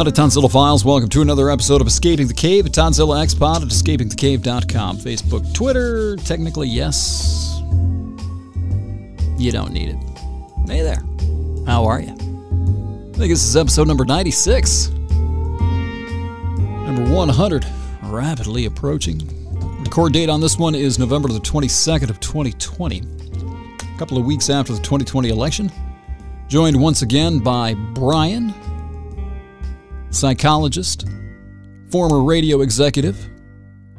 Of Tonzilla Files, welcome to another episode of Escaping the Cave at Tonzilla Xpod at escapingthecave.com. Facebook, Twitter, technically, yes. You don't need it. Hey there. How are you? I think this is episode number 96. Number 100, rapidly approaching. Record date on this one is November the 22nd of 2020. A couple of weeks after the 2020 election. Joined once again by Brian, psychologist, former radio executive,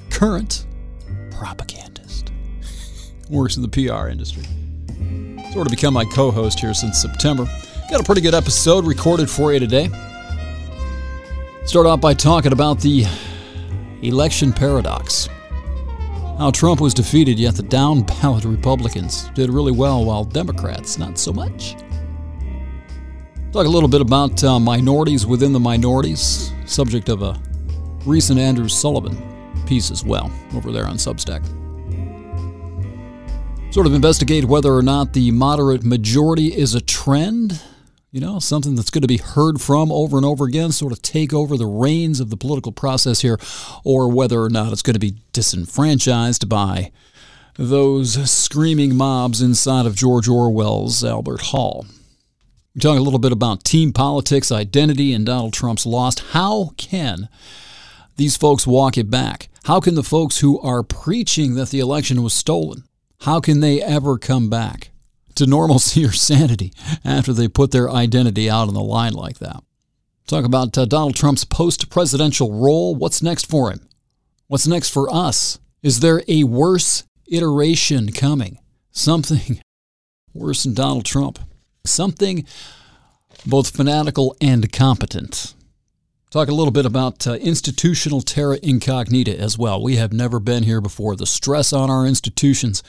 current propagandist. Works in the PR industry. Sort of become my co host here since September. Got a pretty good episode recorded for you today. Start off by talking about the election paradox. How Trump was defeated, yet the down ballot Republicans did really well, while Democrats not so much. Talk a little bit about uh, minorities within the minorities, subject of a recent Andrew Sullivan piece as well, over there on Substack. Sort of investigate whether or not the moderate majority is a trend, you know, something that's going to be heard from over and over again, sort of take over the reins of the political process here, or whether or not it's going to be disenfranchised by those screaming mobs inside of George Orwell's Albert Hall. We're talking a little bit about team politics, identity, and Donald Trump's lost. How can these folks walk it back? How can the folks who are preaching that the election was stolen, how can they ever come back to normalcy or sanity after they put their identity out on the line like that? Talk about uh, Donald Trump's post presidential role. What's next for him? What's next for us? Is there a worse iteration coming? Something worse than Donald Trump? Something both fanatical and competent. Talk a little bit about uh, institutional terra incognita as well. We have never been here before. The stress on our institutions,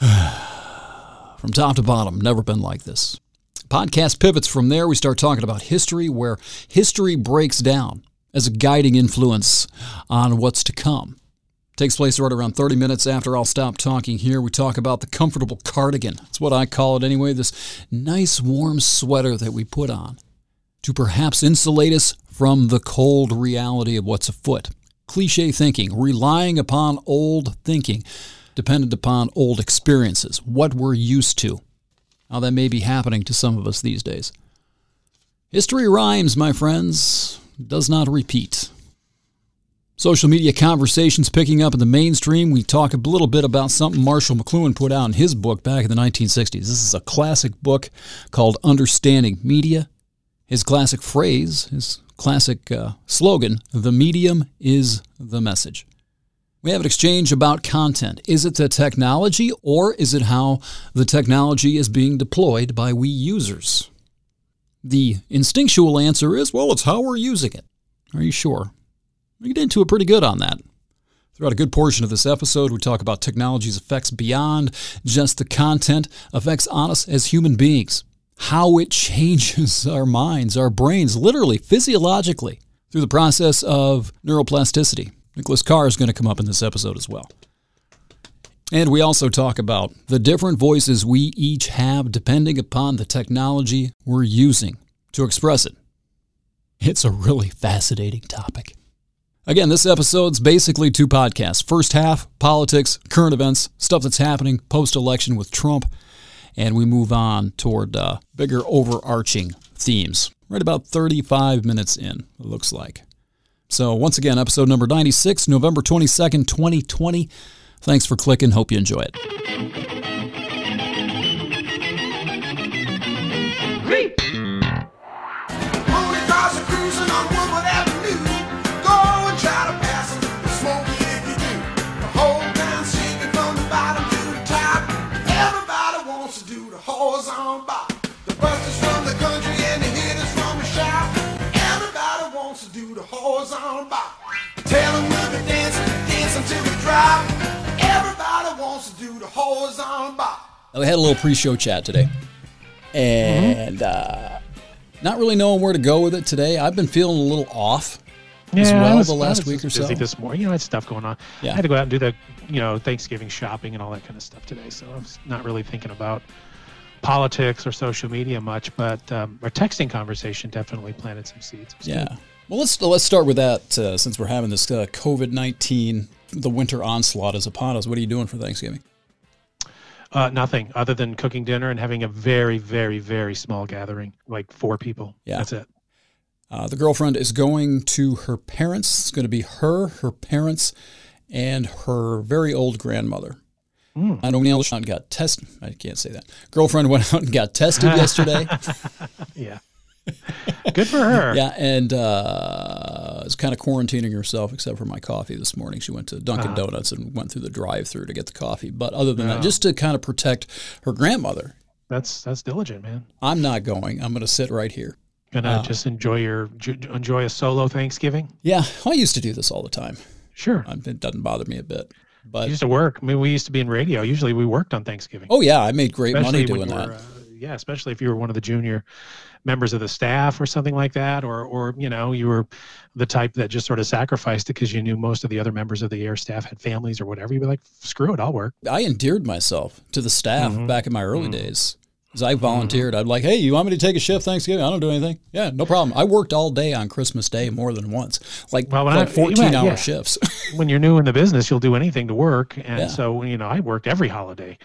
from top to bottom, never been like this. Podcast pivots from there. We start talking about history, where history breaks down as a guiding influence on what's to come. Takes place right around 30 minutes after I'll stop talking here. We talk about the comfortable cardigan. That's what I call it anyway. This nice warm sweater that we put on to perhaps insulate us from the cold reality of what's afoot. Cliche thinking, relying upon old thinking, dependent upon old experiences, what we're used to. How that may be happening to some of us these days. History rhymes, my friends, does not repeat. Social media conversations picking up in the mainstream. We talk a little bit about something Marshall McLuhan put out in his book back in the 1960s. This is a classic book called Understanding Media. His classic phrase, his classic uh, slogan, the medium is the message. We have an exchange about content. Is it the technology or is it how the technology is being deployed by we users? The instinctual answer is well, it's how we're using it. Are you sure? We get into it pretty good on that. Throughout a good portion of this episode, we talk about technology's effects beyond just the content, effects on us as human beings, how it changes our minds, our brains, literally, physiologically, through the process of neuroplasticity. Nicholas Carr is going to come up in this episode as well. And we also talk about the different voices we each have depending upon the technology we're using to express it. It's a really fascinating topic. Again, this episode's basically two podcasts. First half, politics, current events, stuff that's happening post election with Trump, and we move on toward uh, bigger overarching themes. Right about 35 minutes in, it looks like. So, once again, episode number 96, November 22nd, 2020. Thanks for clicking. Hope you enjoy it. We had a little pre-show chat today, and mm-hmm. uh, not really knowing where to go with it today. I've been feeling a little off yeah, as well was, the last week or so. This morning, you know, I had stuff going on. Yeah. I had to go out and do the, you know, Thanksgiving shopping and all that kind of stuff today. So I was not really thinking about politics or social media much, but um, our texting conversation definitely planted some seeds. Yeah. Good. Well, let's let's start with that uh, since we're having this uh, COVID nineteen, the winter onslaught is upon us. What are you doing for Thanksgiving? Uh, nothing other than cooking dinner and having a very, very, very small gathering, like four people. Yeah, that's it. Uh, the girlfriend is going to her parents. It's going to be her, her parents, and her very old grandmother. Mm. Know Neil got tested. I can't say that. Girlfriend went out and got tested yesterday. yeah. Good for her. Yeah, and uh, is kind of quarantining herself, except for my coffee this morning. She went to Dunkin' uh-huh. Donuts and went through the drive-through to get the coffee. But other than that, just to kind of protect her grandmother. That's that's diligent, man. I'm not going. I'm going to sit right here. Gonna uh, just enjoy your enjoy a solo Thanksgiving. Yeah, I used to do this all the time. Sure, it doesn't bother me a bit. But you used to work. I mean, we used to be in radio. Usually, we worked on Thanksgiving. Oh yeah, I made great especially money doing that. Were, uh, yeah, especially if you were one of the junior members of the staff or something like that, or or you know you were the type that just sort of sacrificed it because you knew most of the other members of the air staff had families or whatever. You'd be like, screw it, I'll work. I endeared myself to the staff mm-hmm. back in my early mm-hmm. days. As I volunteered, I'd like, hey, you want me to take a shift Thanksgiving? I don't do anything. Yeah, no problem. I worked all day on Christmas Day more than once, like, well, like I, 14 hour yeah. shifts. when you're new in the business, you'll do anything to work. And yeah. so, you know, I worked every holiday.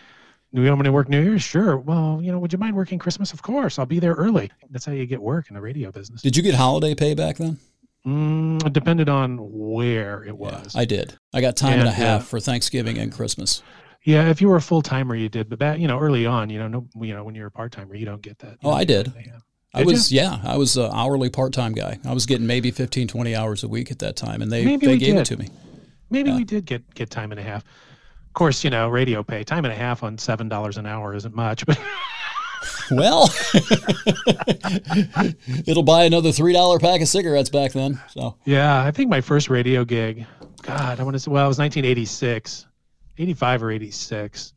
Do you want me to work New Year's? Sure. Well, you know, would you mind working Christmas? Of course. I'll be there early. That's how you get work in the radio business. Did you get holiday pay back then? Mm, it depended on where it was. Yeah, I did. I got time and, and a half uh, for Thanksgiving and Christmas. Yeah, if you were a full timer, you did, but back, you know, early on, you know, no, you know, when you're a part timer, you don't get that. Oh, I did. I was you? yeah, I was an hourly part time guy. I was getting maybe 15, 20 hours a week at that time, and they maybe they gave did. it to me. Maybe yeah. we did get get time and a half. Of course, you know, radio pay time and a half on seven dollars an hour isn't much, but. well, it'll buy another three dollar pack of cigarettes back then. So yeah, I think my first radio gig, God, I want to say, well, it was 1986. 85 or 86.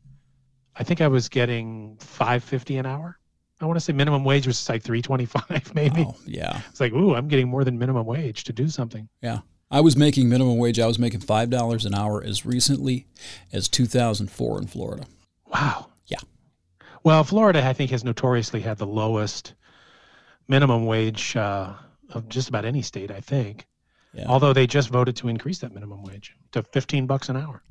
I think I was getting 550 an hour. I want to say minimum wage was like 325 maybe. Oh, yeah. It's like, ooh, I'm getting more than minimum wage to do something. Yeah. I was making minimum wage. I was making $5 an hour as recently as 2004 in Florida. Wow. Yeah. Well, Florida, I think, has notoriously had the lowest minimum wage uh, of just about any state, I think. Yeah. Although they just voted to increase that minimum wage to 15 bucks an hour.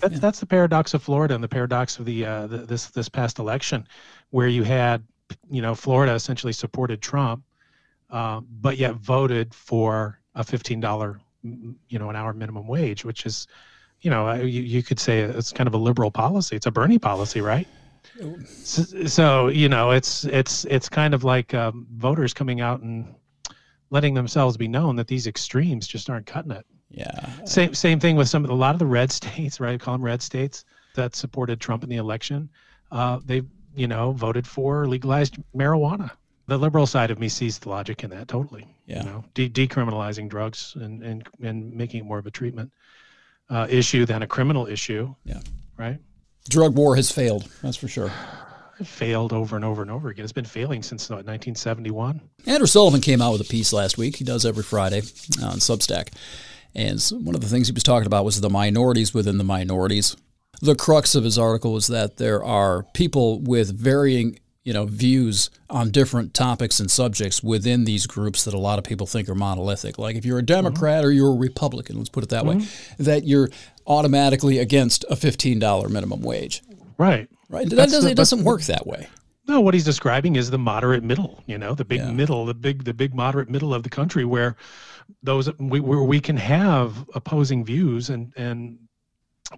That's yeah. that's the paradox of Florida and the paradox of the, uh, the this this past election, where you had you know Florida essentially supported Trump, uh, but yet voted for a fifteen dollar you know an hour minimum wage, which is you know you, you could say it's kind of a liberal policy. It's a Bernie policy, right? So, so you know it's it's it's kind of like um, voters coming out and letting themselves be known that these extremes just aren't cutting it. Yeah. Same same thing with some of a lot of the red states, right? I call them red states that supported Trump in the election. Uh, they you know voted for legalized marijuana. The liberal side of me sees the logic in that totally. Yeah. You know, de- decriminalizing drugs and and and making it more of a treatment uh, issue than a criminal issue. Yeah. Right. Drug war has failed. That's for sure. It failed over and over and over again. It's been failing since what, 1971. Andrew Sullivan came out with a piece last week. He does every Friday on Substack and one of the things he was talking about was the minorities within the minorities. The crux of his article was that there are people with varying you know views on different topics and subjects within these groups that a lot of people think are monolithic like if you're a democrat mm-hmm. or you're a republican let's put it that mm-hmm. way that you're automatically against a $15 minimum wage right right that doesn't, the, it doesn't work that way no what he's describing is the moderate middle you know the big yeah. middle the big the big moderate middle of the country where those we where we can have opposing views and and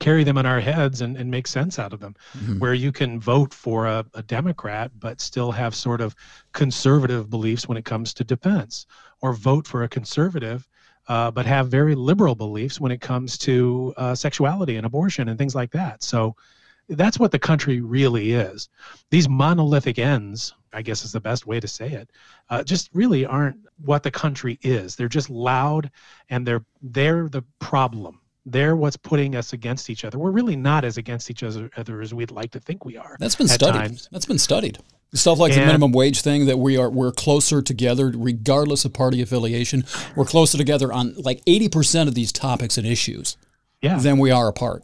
carry them in our heads and, and make sense out of them mm-hmm. where you can vote for a, a democrat but still have sort of conservative beliefs when it comes to defense or vote for a conservative uh, but have very liberal beliefs when it comes to uh, sexuality and abortion and things like that so that's what the country really is. These monolithic ends, I guess is the best way to say it, uh, just really aren't what the country is. They're just loud, and they're they're the problem. They're what's putting us against each other. We're really not as against each other as we'd like to think we are. That's been studied. Times. That's been studied. Stuff like and, the minimum wage thing that we are we're closer together regardless of party affiliation. We're closer together on like eighty percent of these topics and issues yeah. than we are apart.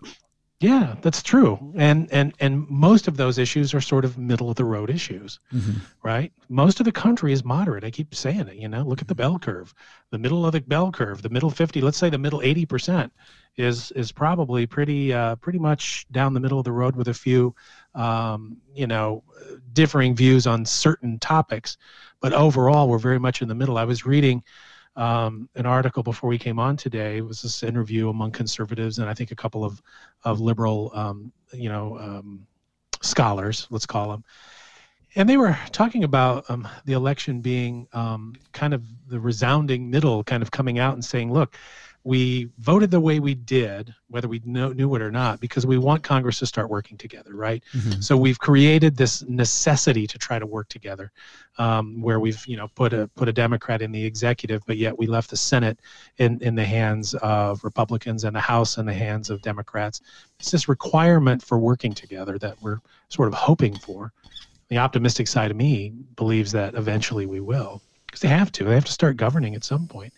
Yeah, that's true. And and and most of those issues are sort of middle of the road issues, mm-hmm. right? Most of the country is moderate. I keep saying it, you know, look at the bell curve. The middle of the bell curve, the middle 50, let's say the middle 80% is is probably pretty uh, pretty much down the middle of the road with a few um, you know, differing views on certain topics, but overall we're very much in the middle. I was reading um, an article before we came on today. It was this interview among conservatives and I think a couple of of liberal, um, you know, um, scholars, let's call them. And they were talking about um, the election being um, kind of the resounding middle, kind of coming out and saying, look, we voted the way we did, whether we know, knew it or not, because we want Congress to start working together, right? Mm-hmm. So we've created this necessity to try to work together, um, where we've you know put a put a Democrat in the executive, but yet we left the Senate in in the hands of Republicans and the House in the hands of Democrats. It's this requirement for working together that we're sort of hoping for. The optimistic side of me believes that eventually we will, because they have to. They have to start governing at some point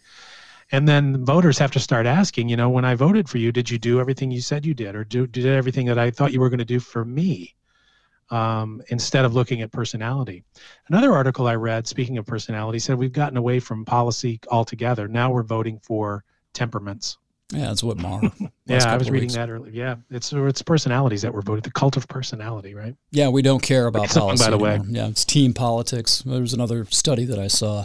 and then voters have to start asking you know when i voted for you did you do everything you said you did or do did everything that i thought you were going to do for me? Um, instead of looking at personality. Another article i read speaking of personality said we've gotten away from policy altogether. Now we're voting for temperaments. Yeah that's what Mar. yeah i was reading weeks. that earlier. Yeah it's it's personalities that we're voting the cult of personality right? Yeah we don't care about policy by the way. yeah it's team politics. There was another study that i saw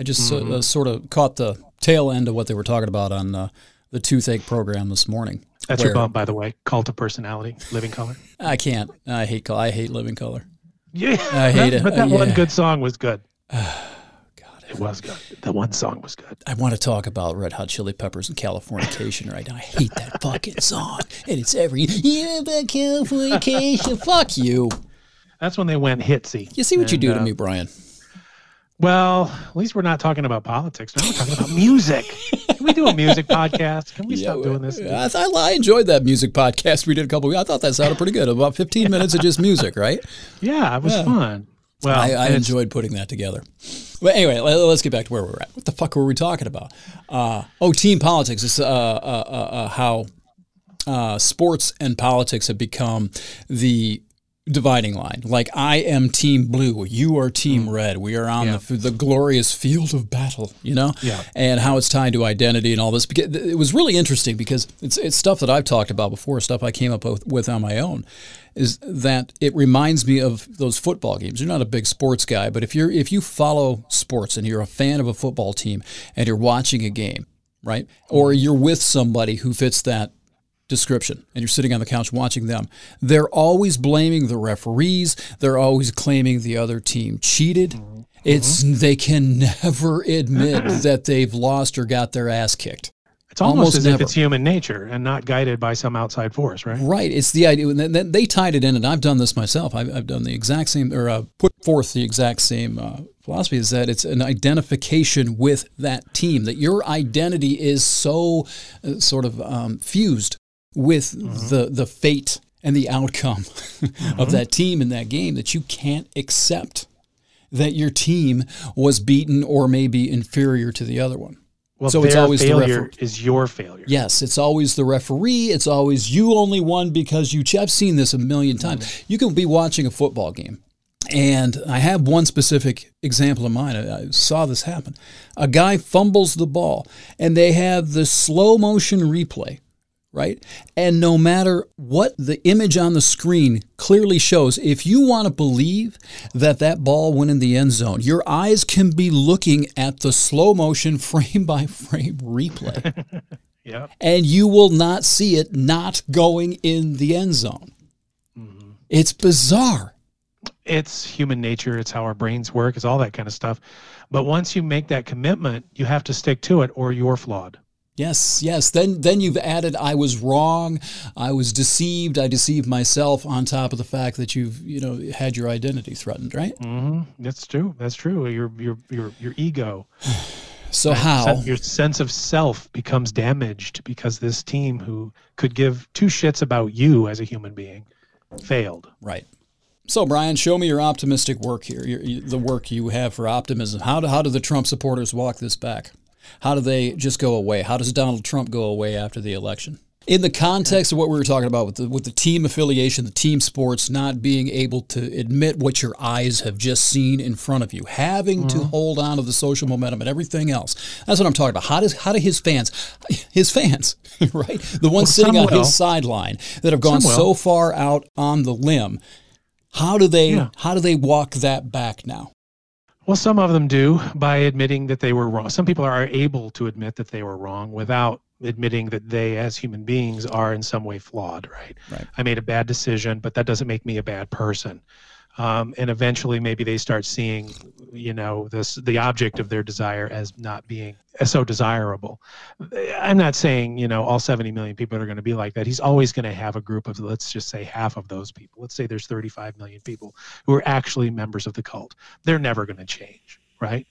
I just uh, mm-hmm. uh, sort of caught the tail end of what they were talking about on uh, the toothache program this morning. That's your bump, by the way. Cult of personality, Living Colour. I can't. I hate. I hate Living Colour. Yeah, I hate it. But that uh, one good song was good. God, it was good. That one song was good. I want to talk about Red Hot Chili Peppers and Californication right now. I hate that fucking song, and it's every yeah, but Californication. Fuck you. That's when they went hitsy. You see what and, you do to uh, me, Brian. Well, at least we're not talking about politics. Now we're talking about music. Can we do a music podcast? Can we yeah, stop doing this? I, I enjoyed that music podcast we did a couple. Weeks. I thought that sounded pretty good. About fifteen minutes of just music, right? Yeah, it was yeah. fun. Well, I, I enjoyed putting that together. But anyway, let, us get back to where we're at. What the fuck were we talking about? Uh, oh, team politics. It's uh, uh, uh, uh how uh, sports and politics have become the dividing line. Like I am team blue, you are team mm. red. We are on yeah. the the glorious field of battle, you know? Yeah. And how it's tied to identity and all this. Because it was really interesting because it's it's stuff that I've talked about before, stuff I came up with on my own. Is that it reminds me of those football games. You're not a big sports guy, but if you're if you follow sports and you're a fan of a football team and you're watching a game, right? Or you're with somebody who fits that description and you're sitting on the couch watching them, they're always blaming the referees. They're always claiming the other team cheated. Mm-hmm. It's they can never admit that they've lost or got their ass kicked. It's almost, almost as never. if it's human nature and not guided by some outside force, right? Right. It's the idea. They tied it in, and I've done this myself. I've, I've done the exact same, or uh, put forth the exact same uh, philosophy is that it's an identification with that team, that your identity is so uh, sort of um, fused with mm-hmm. the the fate and the outcome mm-hmm. of that team in that game that you can't accept that your team was beaten or maybe inferior to the other one. Well, so it's always failure the refer- is your failure. Yes, it's always the referee. It's always you only won because you. Ch- I've seen this a million times. Mm-hmm. You can be watching a football game, and I have one specific example in mind. I, I saw this happen. A guy fumbles the ball, and they have the slow motion replay right? And no matter what the image on the screen clearly shows, if you want to believe that that ball went in the end zone, your eyes can be looking at the slow motion frame by frame replay. yeah. And you will not see it not going in the end zone. Mm-hmm. It's bizarre. It's human nature. It's how our brains work. It's all that kind of stuff. But once you make that commitment, you have to stick to it or you're flawed. Yes, yes. Then then you've added I was wrong, I was deceived, I deceived myself on top of the fact that you've, you know, had your identity threatened, right? Mm-hmm. That's true. That's true. Your your your your ego. so how your sense of self becomes damaged because this team who could give two shits about you as a human being failed. Right. So, Brian, show me your optimistic work here, your, the work you have for optimism. How do, how do the Trump supporters walk this back? How do they just go away? How does Donald Trump go away after the election? In the context of what we were talking about with the, with the team affiliation, the team sports, not being able to admit what your eyes have just seen in front of you, having mm-hmm. to hold on to the social momentum and everything else. That's what I'm talking about. How does how do his fans, his fans, right, the ones well, sitting on will. his sideline that have gone so far out on the limb, how do they yeah. how do they walk that back now? Well, some of them do by admitting that they were wrong. Some people are able to admit that they were wrong without admitting that they as human beings are in some way flawed right? Right. I made a bad decision but that doesn't make me a bad person um, and eventually maybe they start seeing you know this the object of their desire as not being so desirable. I'm not saying you know all 70 million people are going to be like that. He's always going to have a group of let's just say half of those people. Let's say there's 35 million people who are actually members of the cult. They're never going to change right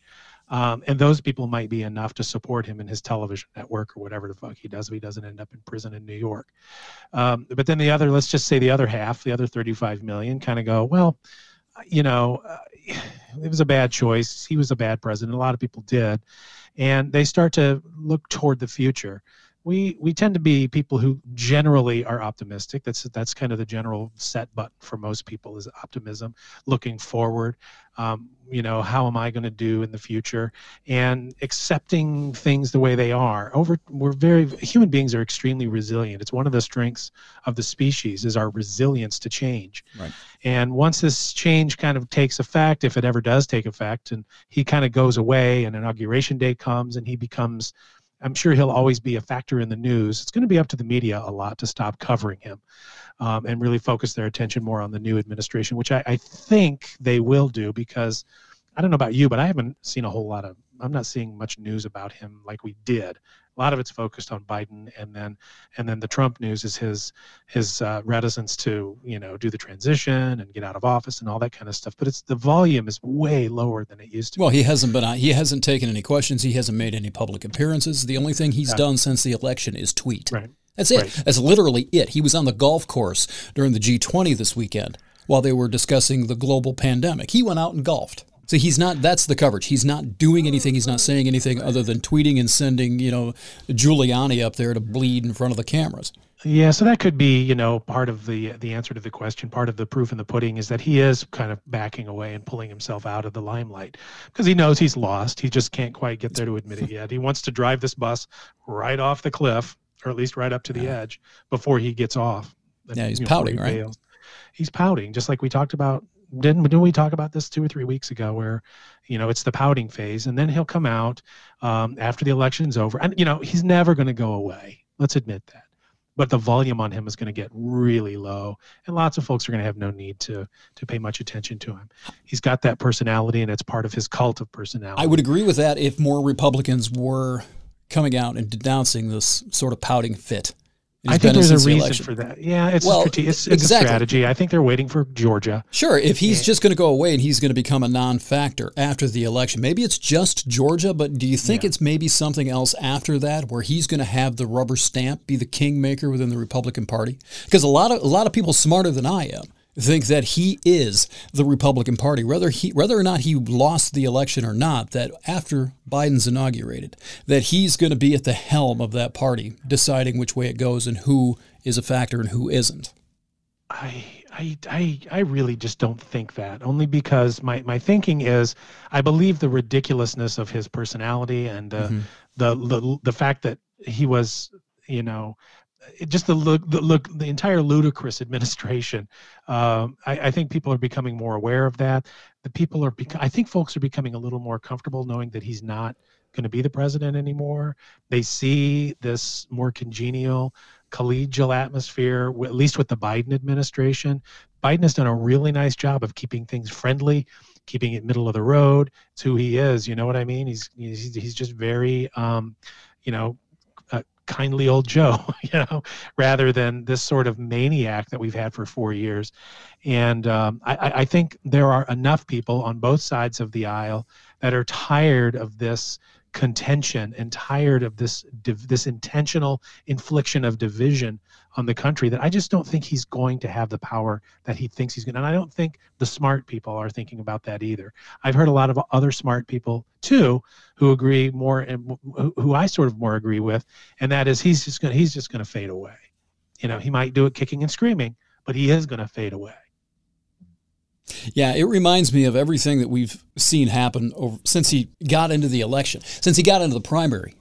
um, and those people might be enough to support him in his television network or whatever the fuck he does if he doesn't end up in prison in New York. Um, but then the other, let's just say the other half, the other 35 million, kind of go, well, you know, uh, it was a bad choice. He was a bad president. A lot of people did. And they start to look toward the future we we tend to be people who generally are optimistic. That's that's kind of the general set button for most people is optimism looking forward um, you know how am i going to do in the future? And accepting things the way they are over we're very human beings are extremely resilient. It's one of the strengths of the species is our resilience to change. Right. and once this change kind of takes effect if it ever does take effect and he kind of goes away and inauguration day comes and he becomes I'm sure he'll always be a factor in the news. It's going to be up to the media a lot to stop covering him um, and really focus their attention more on the new administration, which I, I, think they will do because I don't know about you, but I haven't seen a whole lot of, I'm not seeing much news about him like we did a lot of it's focused on Biden, and then and then the Trump news is his his uh, reticence to you know do the transition and get out of office and all that kind of stuff. But it's the volume is way lower than it used to. Well, be. he hasn't been he hasn't taken any questions. He hasn't made any public appearances. The only thing he's yeah. done since the election is tweet. Right. That's it. Right. That's literally it. He was on the golf course during the G20 this weekend while they were discussing the global pandemic. He went out and golfed. So he's not. That's the coverage. He's not doing anything. He's not saying anything other than tweeting and sending, you know, Giuliani up there to bleed in front of the cameras. Yeah, so that could be, you know, part of the the answer to the question. Part of the proof in the pudding is that he is kind of backing away and pulling himself out of the limelight because he knows he's lost. He just can't quite get there to admit it yet. He wants to drive this bus right off the cliff, or at least right up to the yeah. edge, before he gets off. Yeah, he's pouting, right? He's pouting, just like we talked about didn't didn't we talk about this two or three weeks ago where you know it's the pouting phase and then he'll come out um, after the election's over and you know he's never going to go away. Let's admit that. But the volume on him is going to get really low and lots of folks are going to have no need to to pay much attention to him. He's got that personality and it's part of his cult of personality. I would agree with that if more republicans were coming out and denouncing this sort of pouting fit I think there's a reason election. for that. Yeah, it's well, a, it's, it's exactly. a strategy. I think they're waiting for Georgia. Sure, if he's just going to go away and he's going to become a non-factor after the election, maybe it's just Georgia. But do you think yeah. it's maybe something else after that, where he's going to have the rubber stamp, be the kingmaker within the Republican Party? Because a lot of a lot of people smarter than I am think that he is the Republican Party, whether he whether or not he lost the election or not. That after Biden's inaugurated, that he's going to be at the helm of that party, deciding which way it goes and who is a factor and who isn't. I. I, I, I really just don't think that only because my, my thinking is I believe the ridiculousness of his personality and uh, mm-hmm. the, the the fact that he was you know just the look, the look, the entire ludicrous administration. Um, I, I, think people are becoming more aware of that. The people are, bec- I think folks are becoming a little more comfortable knowing that he's not going to be the president anymore. They see this more congenial, collegial atmosphere, at least with the Biden administration. Biden has done a really nice job of keeping things friendly, keeping it middle of the road. It's who he is. You know what I mean? He's he's, he's just very, um, you know, kindly old Joe, you know, rather than this sort of maniac that we've had for four years. And um, I, I, think there are enough people on both sides of the aisle that are tired of this contention and tired of this this intentional infliction of division on the country that I just don't think he's going to have the power that he thinks he's going to. And I don't think the smart people are thinking about that either. I've heard a lot of other smart people too who agree more and who I sort of more agree with, and that is he's just going he's just going to fade away. You know, he might do it kicking and screaming, but he is going to fade away. Yeah, it reminds me of everything that we've seen happen over, since he got into the election, since he got into the primary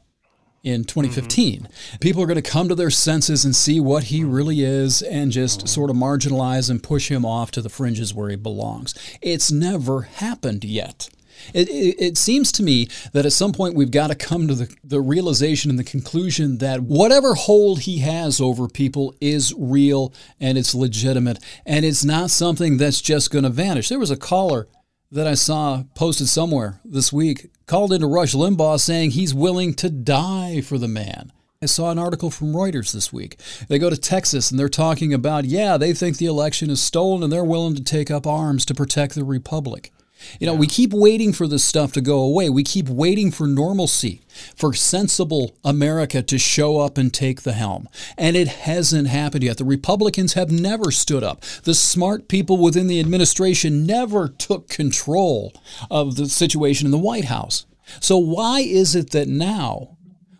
in 2015. Mm-hmm. People are going to come to their senses and see what he really is and just mm-hmm. sort of marginalize and push him off to the fringes where he belongs. It's never happened yet. It, it, it, seems to me that at some point we've got to come to the, the realization and the conclusion that whatever hold he has over people is real and it's legitimate and it's not something that's just going to vanish. There was a caller that I saw posted somewhere this week called into Rush Limbaugh saying he's willing to die for the man. I saw an article from Reuters this week. They go to Texas and they're talking about, yeah, they think the election is stolen and they're willing to take up arms to protect the republic. You know, yeah. we keep waiting for this stuff to go away. We keep waiting for normalcy, for sensible America to show up and take the helm. And it hasn't happened yet. The Republicans have never stood up. The smart people within the administration never took control of the situation in the White House. So, why is it that now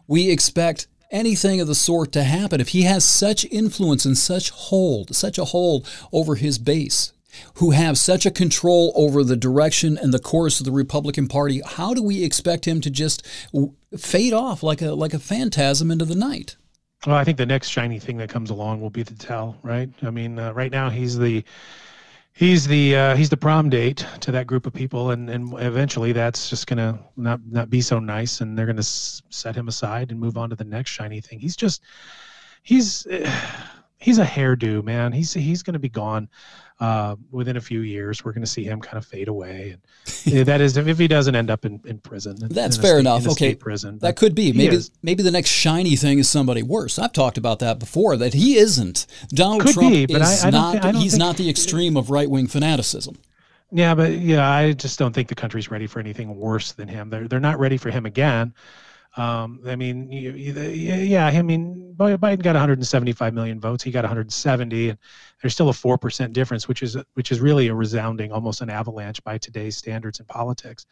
we expect anything of the sort to happen if he has such influence and such hold, such a hold over his base? Who have such a control over the direction and the course of the Republican Party, how do we expect him to just fade off like a like a phantasm into the night? Well, I think the next shiny thing that comes along will be the tell, right? I mean, uh, right now he's the he's the uh, he's the prom date to that group of people, and and eventually that's just gonna not not be so nice, and they're gonna s- set him aside and move on to the next shiny thing. He's just he's. He's a hairdo, man. He's he's going to be gone uh, within a few years. We're going to see him kind of fade away, and that is if he doesn't end up in, in prison. That's in fair state, enough. okay, prison. That could be maybe is. maybe the next shiny thing is somebody worse. I've talked about that before. That he isn't. Donald could Trump be, but is I, I not. Think, he's not the extreme of right wing fanaticism. Yeah, but yeah, I just don't think the country's ready for anything worse than him. They're they're not ready for him again. Um, I mean, yeah, I mean, Biden got 175 million votes. He got 170, and there's still a four percent difference, which is which is really a resounding, almost an avalanche by today's standards in politics.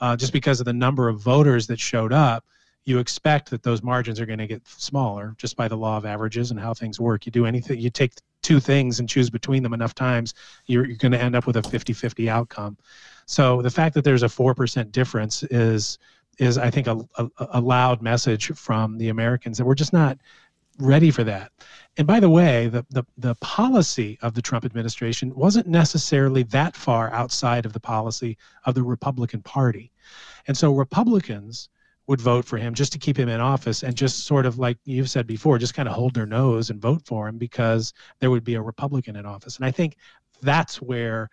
Uh, just because of the number of voters that showed up, you expect that those margins are going to get smaller just by the law of averages and how things work. You do anything, you take two things and choose between them enough times, you're, you're going to end up with a 50-50 outcome. So the fact that there's a four percent difference is is I think a, a, a loud message from the Americans that we're just not ready for that. And by the way, the, the, the policy of the Trump administration wasn't necessarily that far outside of the policy of the Republican Party. And so Republicans would vote for him just to keep him in office and just sort of like you've said before, just kind of hold their nose and vote for him because there would be a Republican in office. And I think that's where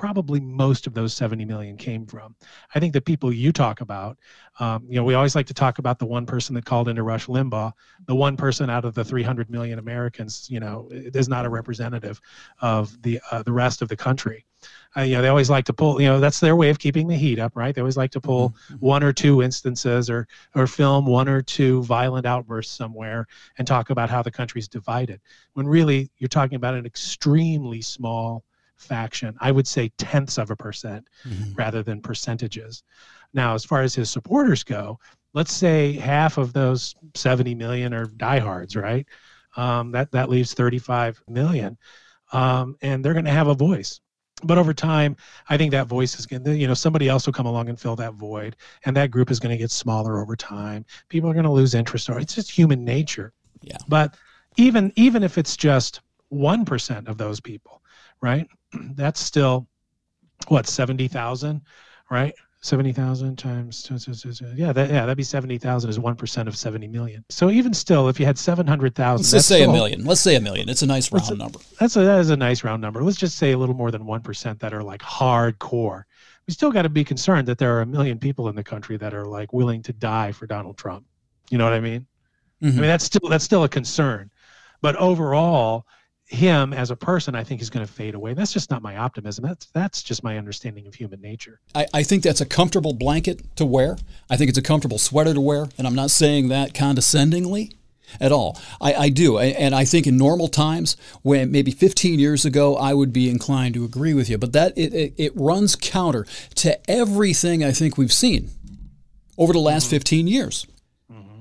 probably most of those 70 million came from. I think the people you talk about, um, you know, we always like to talk about the one person that called into Rush Limbaugh. The one person out of the 300 million Americans, you know, is not a representative of the uh, the rest of the country. Uh, you know, they always like to pull. You know, that's their way of keeping the heat up, right? They always like to pull mm-hmm. mm-hmm. one or two instances or or film one or two violent outbursts somewhere and talk about how the country's divided. When really you're talking about an extremely small faction. I would say tenths of a percent mm-hmm. rather than percentages. Now, as far as his supporters go, let's say half of those 70 million are diehards, right? Um, that that leaves 35 million, um, and they're going to have a voice. But over time, I think that voice is going to, you know, somebody else will come along and fill that void, and that group is going to get smaller over time. People are going to lose interest, or it's just human nature. Yeah. But even even if it's just one percent of those people, right? that's still what 70,000, right? 70,000 times yeah that yeah that'd be 70,000 is 1% of 70 million. So even still if you had 700,000 Let's just say a million. Let's say a million. It's a nice round number. That's a, that is a nice round number. Let's just say a little more than 1% that are like hardcore. We still got to be concerned that there are a million people in the country that are like willing to die for Donald Trump. You know what I mean? Mm-hmm. I mean that's still that's still a concern. But overall, him as a person, I think is going to fade away. That's just not my optimism. That's that's just my understanding of human nature. I, I think that's a comfortable blanket to wear. I think it's a comfortable sweater to wear, and I'm not saying that condescendingly. at all. I, I do. And I think in normal times, when maybe 15 years ago, I would be inclined to agree with you. But that it, it, it runs counter to everything I think we've seen over the last mm-hmm. 15 years.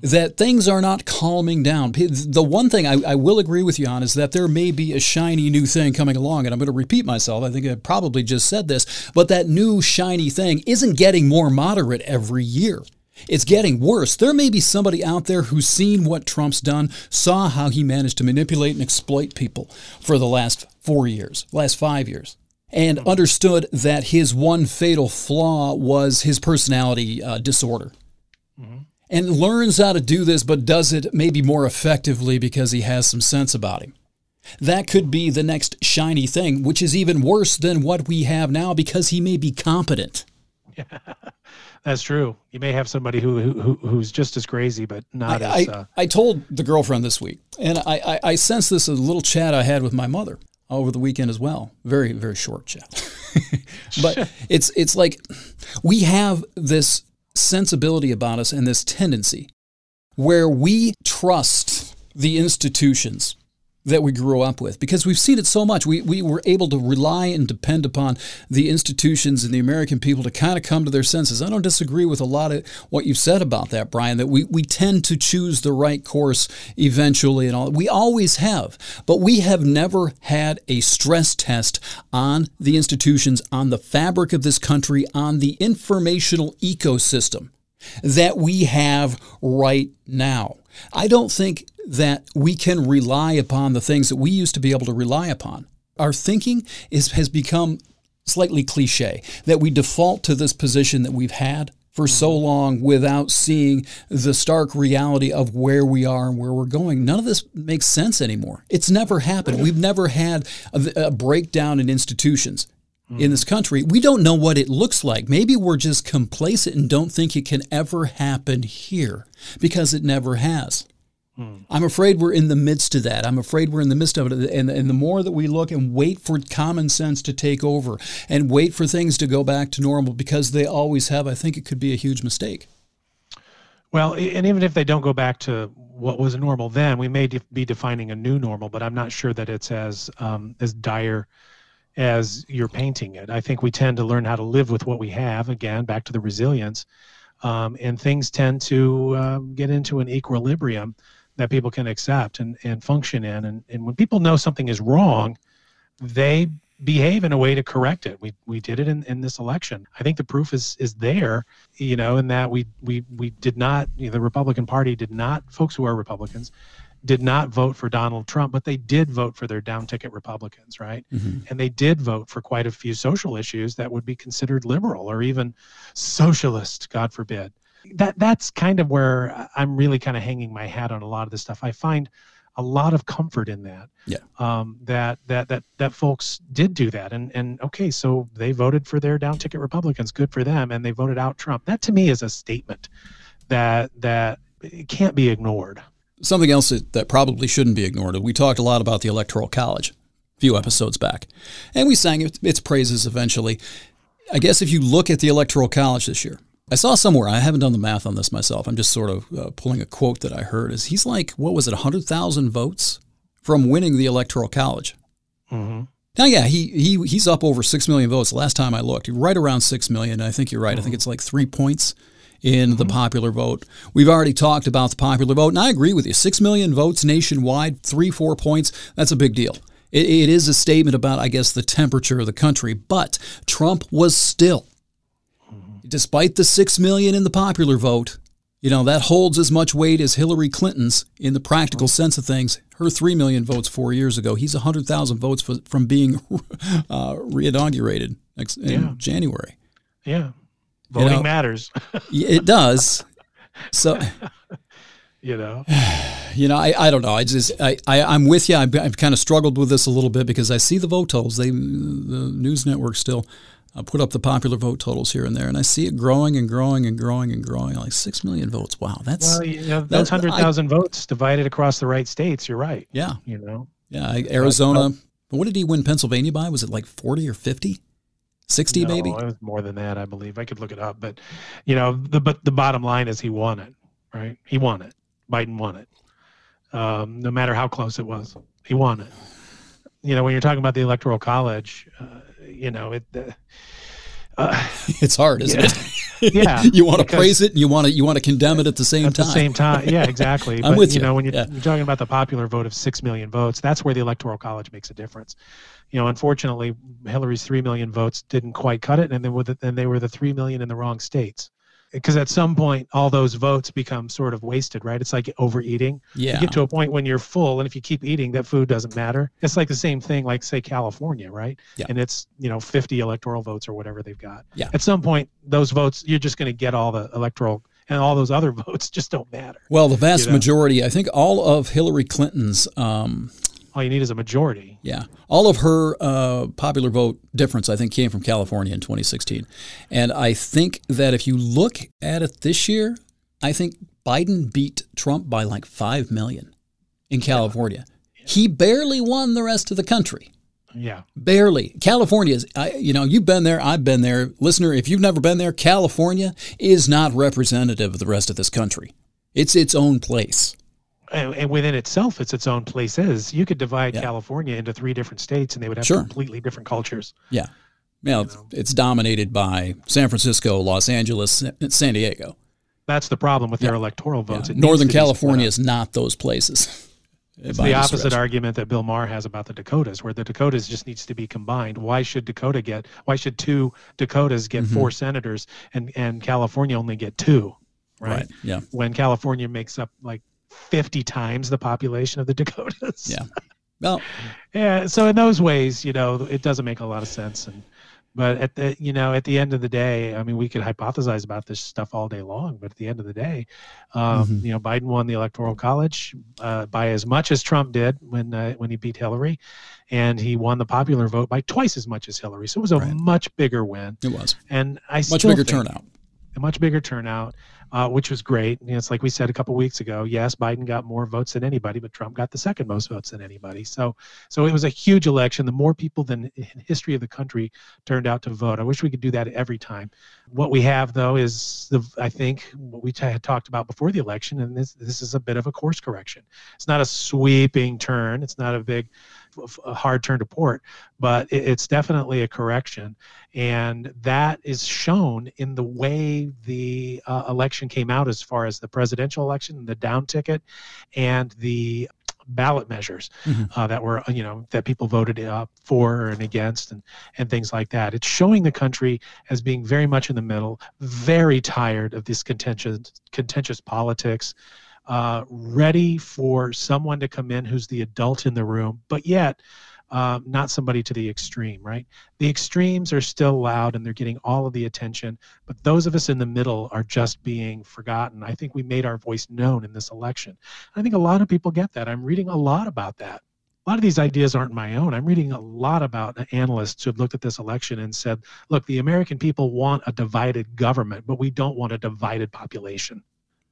That things are not calming down. The one thing I, I, will agree with you on is that there may be a shiny new thing coming along, and I'm going to repeat myself. I think I probably just said this, but that new shiny thing isn't getting more moderate every year. It's getting worse. There may be somebody out there who's seen what Trump's done, saw how he managed to manipulate and exploit people for the last four years, last five years, and understood that his one fatal flaw was his personality uh, disorder. Mm-hmm. And learns how to do this, but does it maybe more effectively because he has some sense about him. That could be the next shiny thing, which is even worse than what we have now because he may be competent. That's true. You may have somebody who, who who's just as crazy, but not I, as. Uh... I, I told the girlfriend this week, and I, I, I sensed this a little chat I had with my mother over the weekend as well. Very very short chat, but it's it's like we have this sensibility about us and this tendency where we trust the institutions that we grew up with because we've seen it so much. We, we were able to rely and depend upon the institutions and the American people to kind of come to their senses. I don't disagree with a lot of what you've said about that, Brian, that we, we tend to choose the right course eventually and all. We always have, but we have never had a stress test on the institutions, on the fabric of this country, on the informational ecosystem that we have right now. I don't think that we can rely upon the things that we used to be able to rely upon. Our thinking is, has become slightly cliche, that we default to this position that we've had for so mm-hmm. long without seeing the stark reality of where we are and where we're going. None of this makes sense anymore. It's never happened. We've never had a, a breakdown in institutions in this country. We don't know what it looks like. Maybe we're just complacent and don't think it can ever happen here because it never has. Hmm. I'm afraid we're in the midst of that. I'm afraid we're in the midst of it. And, and the more that we look and wait for common sense to take over and wait for things to go back to normal because they always have, I think it could be a huge mistake. Well, and even if they don't go back to what was normal then, we may be defining a new normal, but I'm not sure that it's as um, as dire as you're painting it. I think we tend to learn how to live with what we have. Again, back to the resilience, um, and things tend to uh, get into an equilibrium that people can accept and, and function in. And, and when people know something is wrong, they behave in a way to correct it. We we did it in, in this election. I think the proof is is there, you know, in that we we we did not you know, the Republican Party did not folks who are Republicans did not vote for Donald Trump, but they did vote for their down ticket Republicans, right? Mm-hmm. And they did vote for quite a few social issues that would be considered liberal or even socialist, God forbid that that's kind of where I'm really kind of hanging my hat on a lot of this stuff. I find a lot of comfort in that. Yeah. Um, that that that that folks did do that, and and okay, so they voted for their down ticket Republicans. Good for them, and they voted out Trump. That to me is a statement that that can't be ignored. Something else that, that probably shouldn't be ignored. We talked a lot about the Electoral College a few episodes back, and we sang its praises eventually. I guess if you look at the Electoral College this year, I saw somewhere, I haven't done the math on this myself. I'm just sort of uh, pulling a quote that I heard is he's like, what was it, 100,000 votes from winning the Electoral College. Mm-hmm. Now, yeah, he, he he's up over 6 million votes. Last time I looked, right around 6 million. I think you're right. Mm-hmm. I think mm-hmm. it's like three points in mm-hmm. the popular vote. We've already talked about the popular vote, and I agree with you. 6 million votes nationwide, three, four points, that's a big deal. It, it is a statement about, I guess, the temperature of the country. But Trump was still despite the 6 million in the popular vote, you know, that holds as much weight as Hillary Clinton's in the practical sense of things. Her 3 million votes four years ago. He's 100,000 votes for, from being uh, reinaugurated next, in yeah. January. Yeah. Voting you know, matters. it does. So, you know, you know, I, I don't know. I just, I, I, I'm with you. I've, I've kind of struggled with this a little bit because I see the vote totals. They, the news network still I put up the popular vote totals here and there, and I see it growing and growing and growing and growing. Like six million votes. Wow, that's well, you know, that's hundred thousand votes divided across the right states. You're right. Yeah, you know. Yeah, Arizona. But what did he win Pennsylvania by? Was it like forty or fifty? 60 no, maybe it was more than that i believe i could look it up but you know the but the bottom line is he won it right he won it biden won it um, no matter how close it was. He won it. You know, when you're talking about the electoral college, uh, you know it. Uh, it's hard, isn't yeah. it? yeah, you want to praise it and you want to you want to condemn it at the same at time. At the same time, yeah, exactly. I'm but, with you. you. know, when you're, Yeah. you're talking about the popular vote of six million votes, that's where the electoral college makes a difference. You know, unfortunately, Hillary's three million votes didn't quite cut it, and then with and they were the three million in the wrong states. Because at some point, all those votes become sort of wasted, right? It's like overeating. Yeah. You get to a point when you're full, and if you keep eating, that food doesn't matter. It's like the same thing, like say California, right? Yeah. And it's you know 50 electoral votes or whatever they've got. Yeah. At some point, those votes, you're just going to get all the electoral, and all those other votes just don't matter. Well, the vast You know. majority, I think all of Hillary Clinton's, um, All you need is a majority. yeah, all of her uh, popular vote difference, I think, came from California in 2016. And I think that if you look at it this year, I think Biden beat Trump by like 5 million in California. He barely won the rest of the country. Yeah. Barely. California is, I, you know, you've been there, I've been there. Listener, if you've never been there, California is not representative of the rest of this country. It's its own place. And, and within itself, it's its own places. You could divide Yeah. California into three different states, and they would have Sure. completely different cultures. Yeah. Well, it's, it's dominated by San Francisco, Los Angeles, San Diego. That's the problem with their electoral votes. Yeah. Northern to be split California is not those places. It's the opposite stretch. argument that Bill Maher has about the Dakotas, where the Dakotas just needs to be combined. Why should Dakota get? Why should two Dakotas get Mm-hmm. four senators and and California only get two? Right. Right. Yeah. When California makes up like fifty times the population of the Dakotas. Yeah. Well, Yeah. So in those ways, you know, it doesn't make a lot of sense. And but at the you know at the end of the day, I mean, we could hypothesize about this stuff all day long, but at the end of the day, um, Mhm. you know, Biden won the electoral college uh, by as much as Trump did when uh, when he beat Hillary, and he won the popular vote by twice as much as Hillary. So it was a Right. much bigger win. it was And I much bigger turnout. a much bigger turnout, uh, which was great. You know, it's like we said a couple weeks ago. Yes, Biden got more votes than anybody, but Trump got the second most votes than anybody. So, so it was a huge election. The more people than in history of the country turned out to vote. I wish we could do that every time. What we have though is the I think what we had talked about before the election, and this this is a bit of a course correction. It's not a sweeping turn. It's not a big a hard turn to port, but it, it's definitely a correction, and that is shown in the way the uh, election came out as far as the presidential election, the down ticket, and the ballot measures Mhm. uh, that were you know that people voted uh, for and against and and things like that it's showing the country as being very much in the middle very tired of this contentious contentious politics uh, ready for someone to come in who's the adult in the room, but yet um, not somebody to the extreme, right? The extremes are still loud and they're getting all of the attention, but those of us in the middle are just being forgotten. I think we made our voice known in this election. I think a lot of people get that. I'm reading a lot about that. A lot of these ideas aren't my own. I'm reading a lot about analysts who have looked at this election and said, look, the American people want a divided government, but we don't want a divided population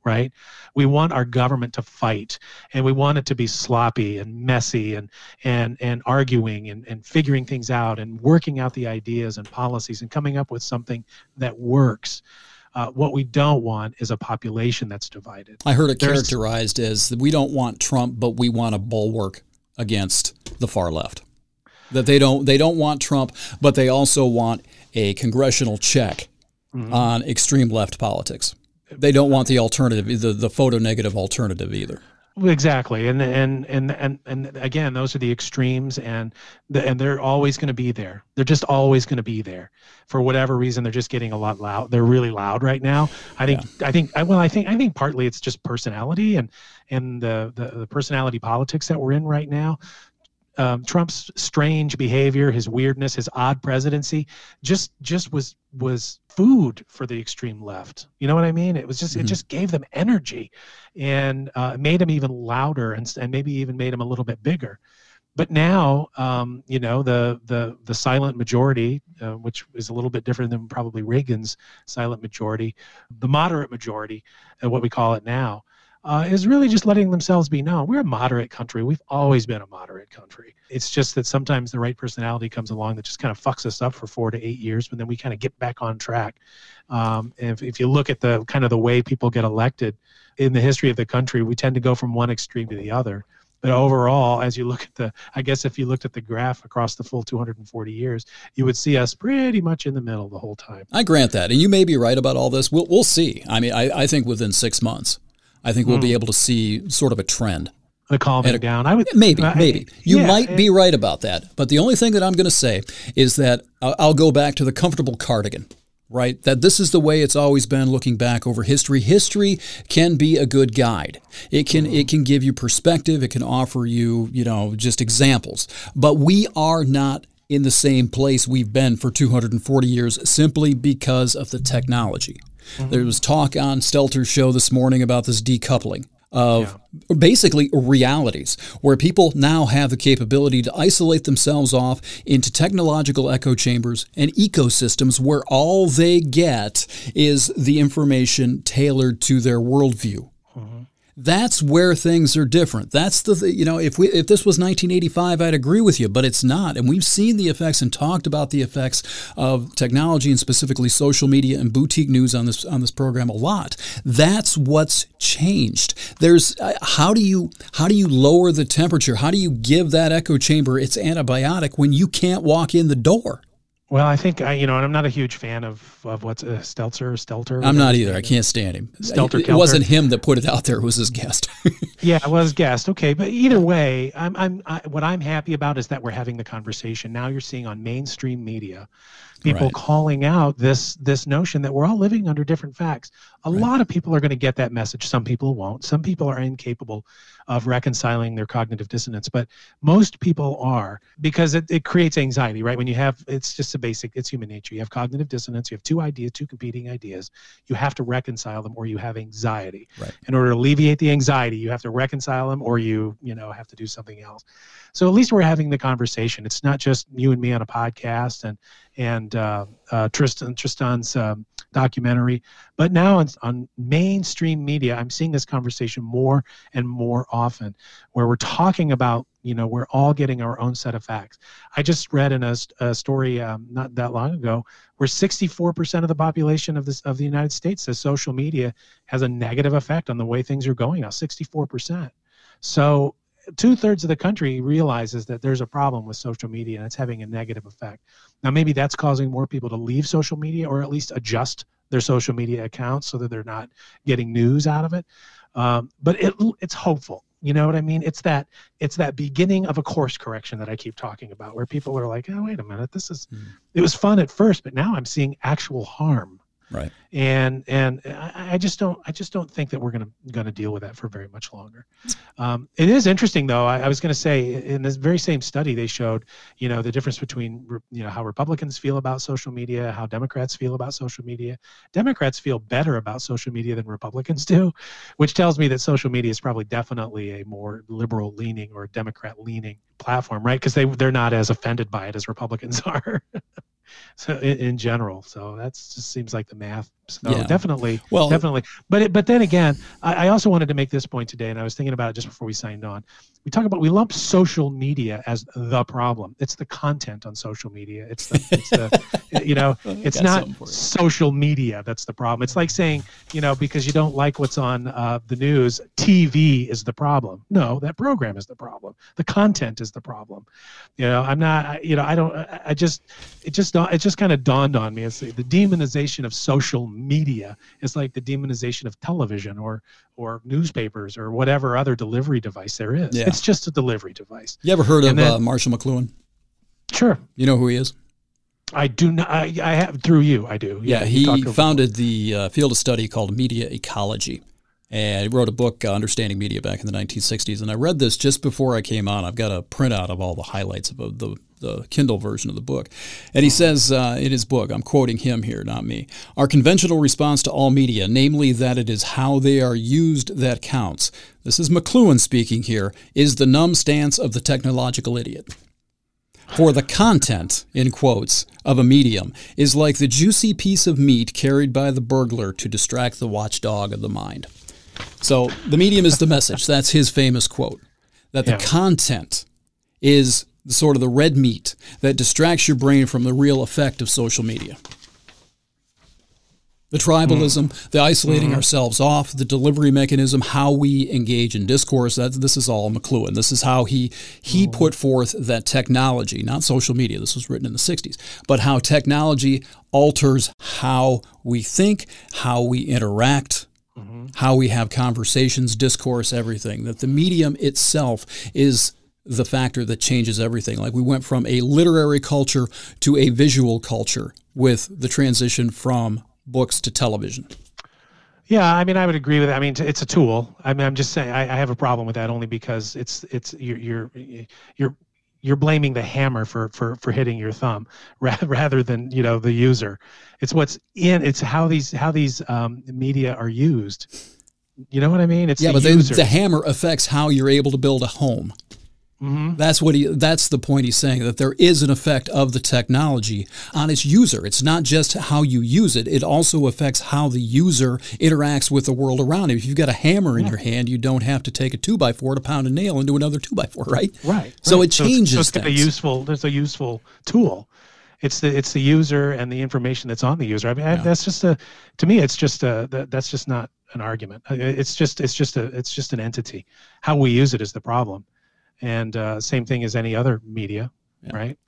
right? We want our government to fight and we want it to be sloppy and messy and and and arguing and, and figuring things out and working out the ideas and policies and coming up with something that works. Uh, what we don't want is a population that's divided. I heard it There's- characterized as we don't want Trump, but we want a bulwark against the far left. That they don't they don't want Trump, but they also want a congressional check Mhm. on extreme left politics. They don't want the alternative, the the photo negative alternative either. Exactly, and and and and and again, those are the extremes, and the, and they're always going to be there. They're just always going to be there, for whatever reason. They're just getting a lot loud. They're really loud right now. I think. I think. I- Well, I think. I think partly it's just personality and and the the, the personality politics that we're in right now. Um, Trump's strange behavior, his weirdness, his odd presidency, just just was was food for the extreme left. You know what I mean? It was just it Mhm. just gave them energy, and uh, made him even louder, and and maybe even made him a little bit bigger. But now, um, you know, the the the silent majority, uh, which is a little bit different than probably Reagan's silent majority, the moderate majority, uh, what we call it now, uh, is really just letting themselves be known. We're a moderate country. We've always been a moderate country. It's just that sometimes the right personality comes along that just kind of fucks us up for four to eight years, but then we kind of get back on track. Um, if, if you look at the kind of the way people get elected in the history of the country, we tend to go from one extreme to the other. But overall, as you look at the, I guess if you looked at the graph across the full 240 years, you would see us pretty much in the middle the whole time. I grant that. And you may be right about all this. We'll, we'll see. I mean, I, I think within six months, I think we'll mm. be hmm. able to see sort of a trend. The calming a, down. I would maybe, I, maybe you yeah, might be right about that. But the only thing that I'm going to say is that I'll, I'll go back to the comfortable cardigan right? That this is the way it's always been looking back over history. History can be a good guide. It can it can give you perspective, it can offer you, you know, just examples. But we are not in the same place we've been for 240 years simply because of the technology. Mm-hmm. There was talk on Stelter's show this morning about this decoupling of yeah. basically realities where people now have the capability to isolate themselves off into technological echo chambers and ecosystems where all they get is the information tailored to their worldview. That's where things are different. That's the you know if we if this was 1985, I'd agree with you, but it's not. And we've seen the effects and talked about the effects of technology and specifically social media and boutique news on this on this program a lot. That's what's changed. There's uh, how do you how do you lower the temperature? How do you give that echo chamber its antibiotic when you can't walk in the door? Well, I think I, you know, and I'm not a huge fan of of what's a uh, Stelter, Stelter. I'm not either. I can't stand him. Stelter. It, it wasn't him that put it out there. It was his guest. yeah, it was guest. Okay, but either way, I'm I'm I, what I'm happy about is that we're having the conversation. Now you're seeing on mainstream media people right. calling out this this notion that we're all living under different facts. A right. lot of people are going to get that message. Some people won't. Some people are incapable of reconciling their cognitive dissonance, but most people are because it, it creates anxiety, right? When you have it's just a basic, it's human nature. You have cognitive dissonance, you have two ideas, two competing ideas. You have to reconcile them or you have anxiety. Right. In order to alleviate the anxiety, you have to reconcile them or you, you know, have to do something else. So at least we're having the conversation. It's not just you and me on a podcast and and uh, uh, Tristan Tristan's um, documentary, but now on, on mainstream media, I'm seeing this conversation more and more often, where we're talking about you know we're all getting our own set of facts. I just read in a, a story um, not that long ago where 64% of the population of this of the United States says social media has a negative effect on the way things are going now. 64%. So two thirds of the country realizes that there's a problem with social media and it's having a negative effect. Now, maybe that's causing more people to leave social media or at least adjust their social media accounts so that they're not getting news out of it. Um, but it, it's hopeful. You know what I mean? It's that it's that beginning of a course correction that I keep talking about, where people are like, "Oh, wait a minute, this is." Mm. It was fun at first, but now I'm seeing actual harm Right. And and I, just don't I just don't think that we're gonna gonna deal with that for very much longer. Um, it is interesting though. I, I was gonna say in this very same study they showed you know the difference between you know how Republicans feel about social media, how Democrats feel about social media. Democrats feel better about social media than Republicans do, which tells me that social media is probably definitely a more liberal leaning or Democrat leaning platform, right? Because they they're not as offended by it as Republicans are so in, in, general. So that just seems like the math. So yeah. definitely, well, definitely. But it, but then again, I, I, also wanted to make this point today, and I was thinking about it just before we signed on. We talk about we lump social media as the problem. It's the content on social media. It's the, it's the you know, it's not social media that's the problem. It's like saying you know because you don't like what's on uh, the news, TV is the problem. No, that program is the problem. The content is the problem. You know, I'm not. You know, I don't. I just. It just it just kind of dawned on me. It's the demonization of social media is like the demonization of television or or newspapers or whatever other delivery device there is. Yeah. It's just a delivery device. You ever heard and of then, uh, Marshall McLuhan? Sure. You know who he is? I do not. I, I have through you. I do. Yeah, yeah he founded the uh, field of study called media ecology. And he wrote a book, uh, Understanding Media, back in the 1960s. And I read this just before I came on. I've got a printout of all the highlights of the, the Kindle version of the book. And he says uh, in his book, I'm quoting him here, not me, our conventional response to all media, namely that it is how they are used that counts. This is McLuhan speaking here, is the numb stance of the technological idiot. For the content, in quotes, of a medium is like the juicy piece of meat carried by the burglar to distract the watchdog of the mind. So the medium is the message. That's his famous quote. That the yeah. content is sort of the red meat that distracts your brain from the real effect of social media. The tribalism, mm. the isolating mm. ourselves off, the delivery mechanism, how we engage in discourse. That this is all McLuhan. This is how he he mm. put forth that technology, not social media. This was written in the '60s, but how technology alters how we think, how we interact, mm-hmm. how we have conversations, discourse, everything. That the medium itself is the factor that changes everything. Like we went from a literary culture to a visual culture with the transition from books to television. Yeah, I mean, I would agree with that. I mean, it's a tool. I mean, I'm just saying I, I have a problem with that only because it's it's you're you're you're you're blaming the hammer for for for hitting your thumb rather than you know the user. It's what's in. It's how these how these um, media are used. You know what I mean? It's yeah, the but the, the hammer affects how you're able to build a home. Mm-hmm. That's what he. That's the point he's saying that there is an effect of the technology on its user. It's not just how you use it; it also affects how the user interacts with the world around him. If you've got a hammer in yeah. your hand, you don't have to take a two by four to pound a nail into another two by four, right? Right. So right. it changes. So it's, so it's a useful. There's a useful tool. It's the it's the user and the information that's on the user. I mean, yeah. I, that's just a. To me, it's just a. That, that's just not an argument. It's just it's just a it's just an entity. How we use it is the problem and uh, same thing as any other media, yeah. right?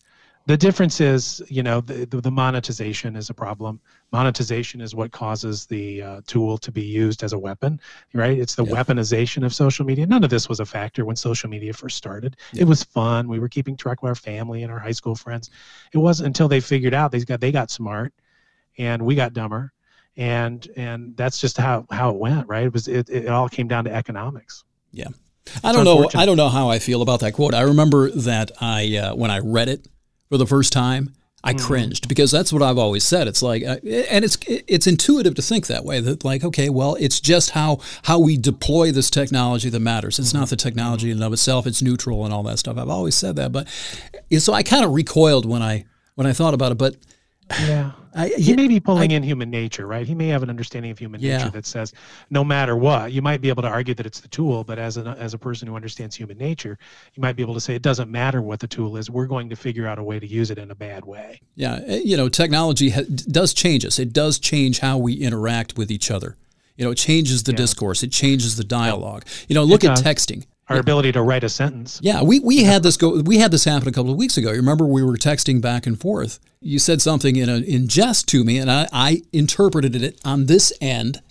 The difference is, you know, the, the, monetization is a problem. Monetization is what causes the uh, tool to be used as a weapon, right? It's the yeah. weaponization of social media. None of this was a factor when social media first started. Yeah. It was fun. We were keeping track of our family and our high school friends. It wasn't until they figured out they got they got smart, and we got dumber, and and that's just how how it went, right? It was it, it all came down to economics. Yeah. I don't know. I don't know how I feel about that quote. I remember that I uh, when I read it for the first time, I mm. cringed because that's what I've always said. It's like, uh, and it's it's intuitive to think that way. That like, okay, well, it's just how how we deploy this technology that matters. It's mm. not the technology in and of itself. It's neutral and all that stuff. I've always said that, but so I kind of recoiled when I when I thought about it. But yeah. I, he may be pulling I, in human nature, right? He may have an understanding of human yeah. nature that says, no matter what, you might be able to argue that it's the tool, but as a as a person who understands human nature, you might be able to say it doesn't matter what the tool is. We're going to figure out a way to use it in a bad way. Yeah, eh, you know, technology ha- does change us. It does change how we interact with each other. You know, it changes the yeah. discourse. It changes the dialogue. You know, look at texting our ability to write a sentence. Yeah, we, we had this go. We had this happen a couple of weeks ago. You remember we were texting back and forth. You said something in a, in jest to me, and I, I interpreted it on this end.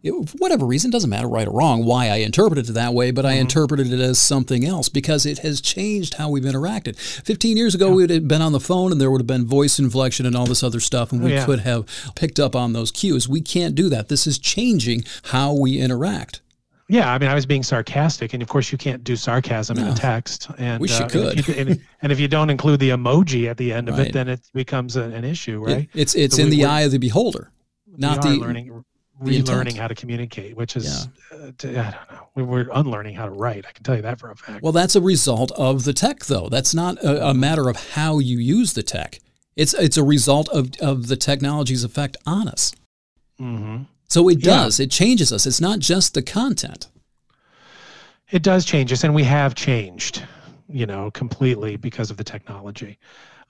It, for whatever reason, doesn't matter right or wrong why I interpreted it that way, but mm-hmm. I interpreted it as something else because it has changed how we've interacted. Fifteen years ago, yeah. we would have been on the phone, and there would have been voice inflection and all this other stuff, and we oh, yeah. could have picked up on those cues. We can't do that. This is changing how we interact. Yeah, I mean, I was being sarcastic, and of course, you can't do sarcasm no. in a text. And wish you uh, could. And if you, and, and if you, don't include the emoji at the end of right. it, then it becomes a, an issue, right? It, it's it's so in we, the eye of the beholder, not the learning, relearning how to communicate, which is yeah. uh, to, I don't know. We, we're unlearning how to write. I can tell you that for a fact. Well, that's a result of the tech, though. That's not a, a matter of how you use the tech. It's it's a result of of the technology's effect on us. Mm-hmm. So it does. Yeah. It changes us. It's not just the content. It does change us, and we have changed, you know, completely because of the technology.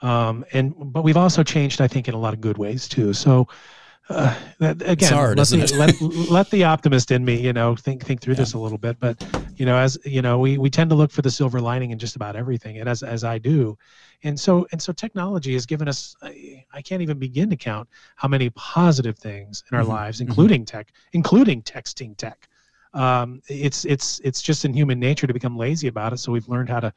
Um, and but we've also changed, I think, in a lot of good ways too. So uh, again, hard, let, the, let, let, the optimist in me, you know, think think through yeah. this a little bit. But you know, as you know, we we tend to look for the silver lining in just about everything, and as as I do, and so and so technology has given us I, I can't even begin to count how many positive things in our mm-hmm. lives, mm-hmm. including mm-hmm. tech, including texting tech. Um, it's it's it's just in human nature to become lazy about it. So we've learned how to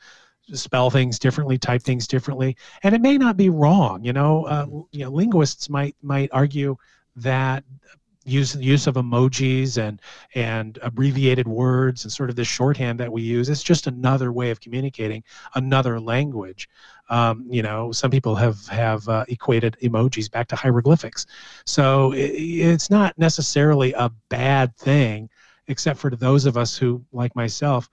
spell things differently, type things differently, and it may not be wrong. You know, uh, mm-hmm. you know, linguists might might argue that use use of emojis and and abbreviated words and sort of this shorthand that we use it's just another way of communicating another language. Um, you know some people have have uh, equated emojis back to hieroglyphics. So it, it's not necessarily a bad thing except for those of us who like myself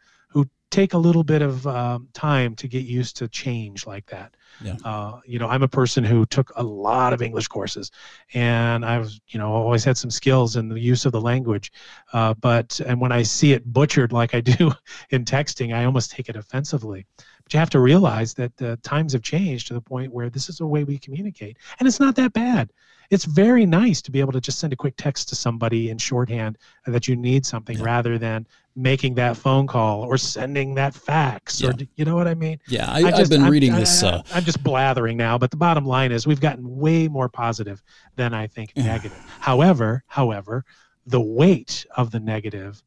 take a little bit of um, time to get used to change like that. Yeah. Uh, you know, I'm a person who took a lot of English courses, and I've you know always had some skills in the use of the language. Uh, but and when I see it butchered like I do in texting, I almost take it offensively. But you have to realize that the times have changed to the point where this is a way we communicate, and it's not that bad it's very nice to be able to just send a quick text to somebody in shorthand that you need something yeah. rather than making that phone call or sending that fax yeah. or you know what I mean? Yeah, I, have been I'm, reading I, this. Uh, I, am just blathering now, but the bottom line is we've gotten way more positive than I think negative. however, however, the weight of the negative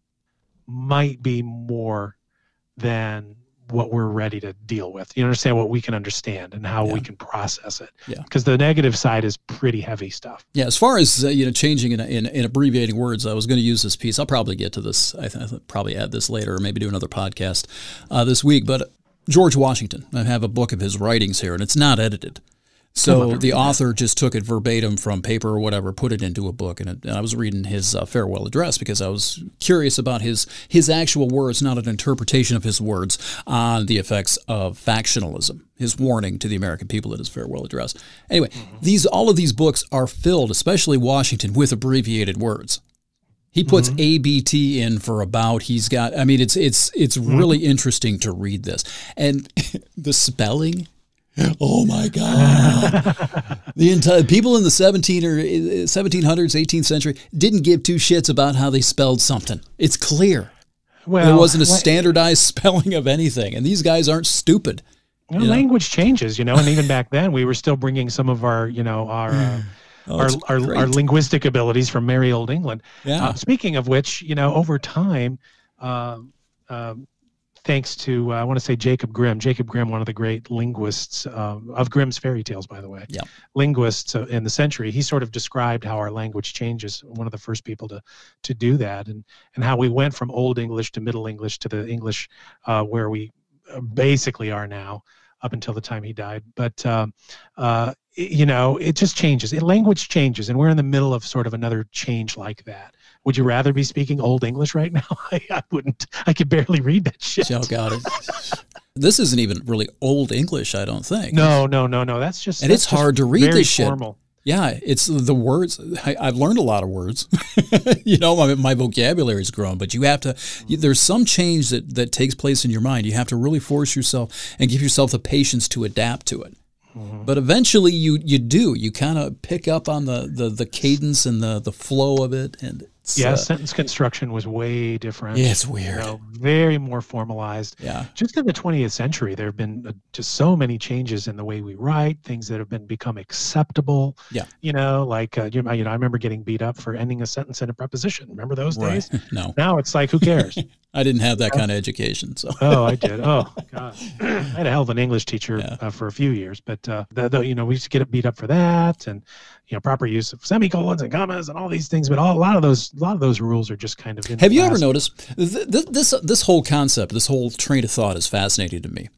might be more than what we're ready to deal with. You understand what we can understand and how yeah. we can process it. Yeah. Because the negative side is pretty heavy stuff. Yeah. As far as uh, you know, changing in, in, in, abbreviating words, I was going to use this piece. I'll probably get to this. I th- I'll probably add this later, or maybe do another podcast uh, this week. But George Washington, I have a book of his writings here, and it's not edited. So the author just took it verbatim from paper or whatever, put it into a book, and, it, and I was reading his uh, farewell address because I was curious about his his actual words, not an interpretation of his words on the effects of factionalism. His warning to the American people in his farewell address. Anyway, mm-hmm. these all of these books are filled, especially Washington, with abbreviated words. He puts mm-hmm. ABT in for about. He's got. I mean, it's it's it's mm-hmm. really interesting to read this, and the spelling Oh my God! the entire people in the 17 or 1700s, uh, 18th century didn't give two shits about how they spelled something. It's clear. Well, there wasn't a standardized spelling of anything, and these guys aren't stupid. Well, language know? changes, you know, and even back then we were still bringing some of our, you know, our. Uh, oh, our, our, our, linguistic abilities from merry old England. Yeah. Uh, speaking of which, you know, over time, uh, thanks to uh, I want to say Jacob Grimm. Jacob Grimm, one of the great linguists uh, of Grimm's fairy tales, by the way. Yeah. Linguists uh, in the century. He sort of described how our language changes. One of the first people to to do that, and and how we went from Old English to Middle English to the English uh, where we uh, basically are now, up until the time he died. But um, uh, you know, it just changes. It, language changes, and we're in the middle of sort of another change like that. Would you rather be speaking Old English right now? I, I wouldn't. I could barely read that shit. Joe got it. this isn't even really Old English, I don't think. No, no, no, no. That's just and that's it's hard to read this formal. shit. Yeah, it's the words. I, have learned a lot of words. you know, my, my vocabulary's grown, but you have to. You, there's some change that that takes place in your mind. You have to really force yourself and give yourself the patience to adapt to it. Mm-hmm. But eventually, you you do. You kind of pick up on the, the the cadence and the the flow of it, and yeah, uh, sentence construction was way different. Yeah, it's weird. You know, very more formalized. Yeah. Just in the 20th century, there have been uh, just so many changes in the way we write, things that have been become acceptable. Yeah. You know, like uh, you, know, you know, I remember getting beat up for ending a sentence in a preposition. Remember those right. days? no. Now it's like, who cares? I didn't have that kind of education. So. oh, I did. Oh, God. I had a hell of an English teacher yeah. uh, for a few years, but uh, the, the, you know, we used to get beat up for that, and you know, proper use of semicolons and commas and all these things. But all, a lot of those, a lot of those rules are just kind of. have you ever noticed th- this? This whole concept, this whole train of thought, is fascinating to me.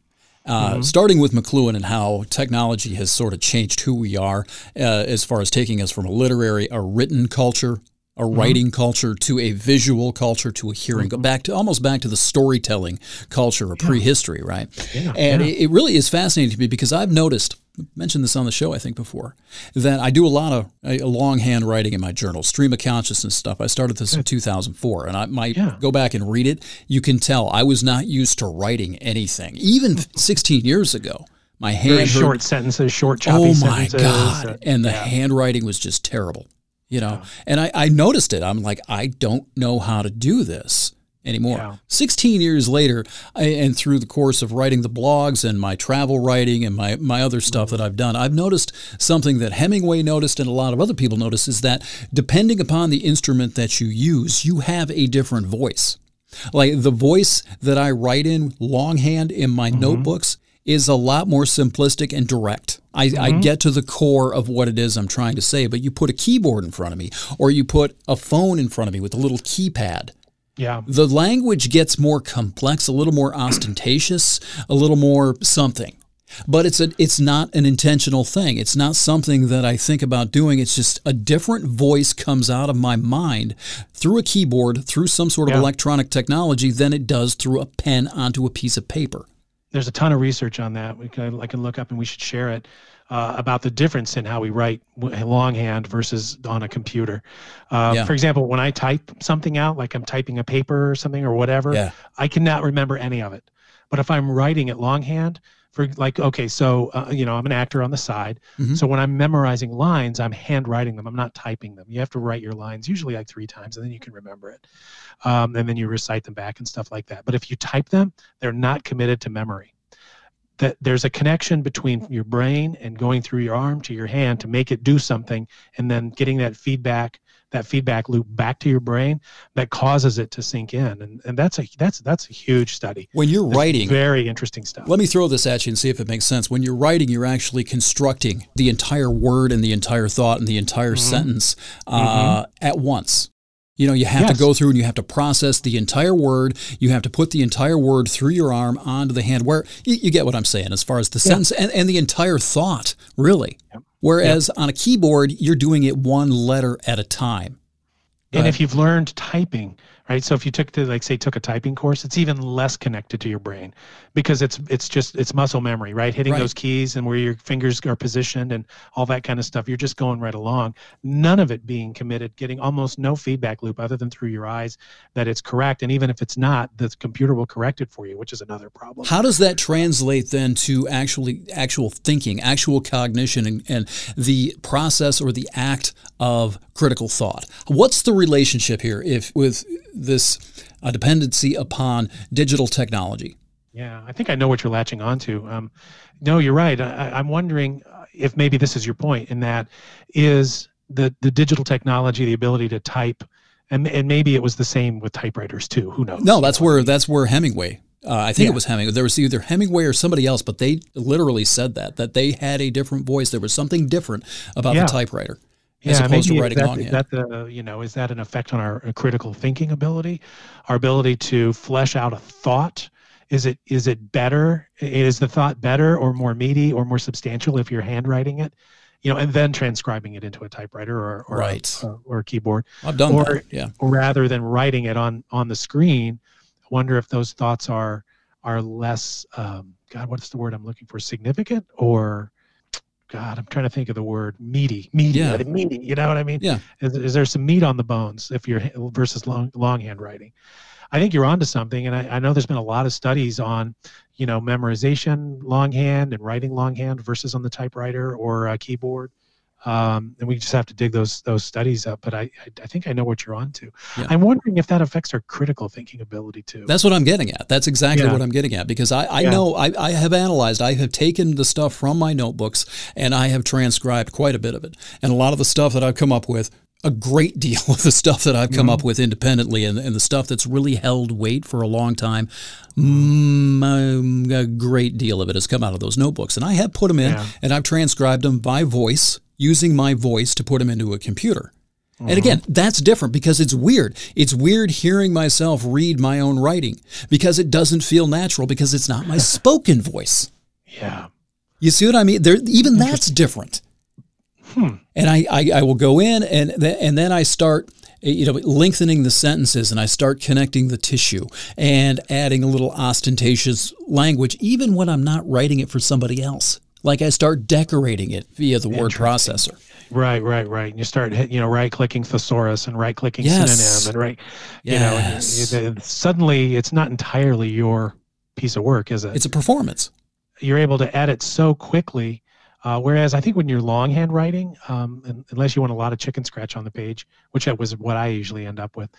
Uh, mm-hmm. Starting with McLuhan and how technology has sort of changed who we are, uh, as far as taking us from a literary, a written culture a mm-hmm. writing mm-hmm. culture to a visual culture to a hearing mm-hmm. back to almost back to the storytelling culture of yeah. prehistory right yeah, and yeah. It, it, really is fascinating to me because i've noticed mentioned this on the show i think before that i do a lot of a, longhand writing in my journal stream of consciousness stuff. I started this in hmm. 2004 and i might go back and read it. You can tell i was not used to writing anything. Even hmm. 16 years ago my hand Very short sentences short choppy oh my god. Uh, and the handwriting was just terrible you know? Yeah. and I, I noticed it. I'm like i don't know how to do this anymore yeah. 16 years later I, and through the course of writing the blogs and my travel writing and my, my other stuff that i've done i've noticed something that hemingway noticed and a lot of other people notice is that depending upon the instrument that you use you have a different voice like the voice that i write in longhand in my mm-hmm. notebooks is a lot more simplistic and direct. I, mm-hmm. I, get to the core of what it is I'm trying to say, but you put a keyboard in front of me or you put a phone in front of me with a little keypad. Yeah. The language gets more complex, a little more ostentatious, a little more something. but it's a it's not an intentional thing. It's not something that I think about doing. It's just a different voice comes out of my mind through a keyboard, through some sort of yeah. electronic technology than it does through a pen onto a piece of paper. There's a ton of research on that. We can, I can look up and we should share it. Uh, about the difference in how we write longhand versus on a computer. Uh, yeah. For example, when I type something out, like I'm typing a paper or something or whatever, yeah. I cannot remember any of it. But if I'm writing it longhand, for like okay so uh, you know i'm an actor on the side mm-hmm. so when i'm memorizing lines i'm handwriting them i'm not typing them you have to write your lines usually like three times and then you can remember it um, and then you recite them back and stuff like that but if you type them they're not committed to memory that there's a connection between your brain and going through your arm to your hand to make it do something and then getting that feedback that feedback loop back to your brain that causes it to sink in. And, and that's a that's that's a huge study. When you're that's writing very interesting stuff. Let me throw this at you and see if it makes sense. When you're writing you're actually constructing the entire word and the entire thought and the entire mm-hmm. sentence uh, mm-hmm. at once you know, you have yes. to go through and you have to process the entire word. You have to put the entire word through your arm onto the hand. Where you, you get what I'm saying as far as the yeah. sentence and, and the entire thought, really. Yep. Whereas yep. on a keyboard, you're doing it one letter at a time. And if you've learned typing, right? So if you took the like say took a typing course, it's even less connected to your brain because it's it's just it's muscle memory, right? Hitting right. those keys and where your fingers are positioned and all that kind of stuff. You're just going right along. None of it being committed, getting almost no feedback loop other than through your eyes that it's correct. And even if it's not, the computer will correct it for you, which is another problem. How does that translate then to actually actual thinking, actual cognition, and, and the process or the act of critical thought? What's the relationship here if with this uh, dependency upon digital technology. Yeah, I think I know what you're latching onto. Um, no, you're right. I, am wondering if maybe this is your point in that is the the digital technology, the ability to type, and and maybe it was the same with typewriters too. Who knows? No, that's where that's where Hemingway. Uh, I think yeah. it was Hemingway. There was either Hemingway or somebody else, but they literally said that that they had a different voice. There was something different about yeah. the typewriter as yeah, opposed to writing that, longhand. Is that the you know is that an effect on our critical thinking ability, our ability to flesh out a thought? Is it is it better? Is the thought better or more meaty or more substantial if you're handwriting it? You know, and then transcribing it into a typewriter or or, right. a, or keyboard. I've done or, that. Yeah. Rather than writing it on on the screen, I wonder if those thoughts are are less. Um, God, what's the word I'm looking for? Significant or God, I'm trying to think of the word meaty, meaty, yeah. meaty. You know what I mean? Yeah. Is, is, there some meat on the bones if you're versus long longhand writing? I think you're onto something, and I, I, know there's been a lot of studies on, you know, memorization longhand and writing longhand versus on the typewriter or a keyboard. Um, and we just have to dig those those studies up. But I I, think I know what you're on to. Yeah. I'm wondering if that affects our critical thinking ability too. That's what I'm getting at. That's exactly yeah. what I'm getting at because I, I yeah. know I, I have analyzed, I have taken the stuff from my notebooks and I have transcribed quite a bit of it. And a lot of the stuff that I've come up with a great deal of the stuff that I've come mm-hmm. up with independently and, and, the stuff that's really held weight for a long time, mm, a great deal of it has come out of those notebooks. And I have put them in yeah. and I've transcribed them by voice using my voice to put them into a computer. And uh-huh. again, that's different because it's weird. It's weird hearing myself read my own writing because it doesn't feel natural because it's not my spoken voice. Yeah. You see what I mean? There, even that's different. Hmm. And I, I, I, will go in and, th- and then I start you know, lengthening the sentences and I start connecting the tissue and adding a little ostentatious language, even when I'm not writing it for somebody else like I start decorating it via the word processor. Right, right, right. And you start, you know, right clicking thesaurus and right clicking yes. synonym and right, you know, and you, suddenly it's not entirely your piece of work, is it? It's a performance. You're able to edit so quickly. Uh, whereas I think when you're longhand writing, um, unless you want a lot of chicken scratch on the page, which that was what I usually end up with,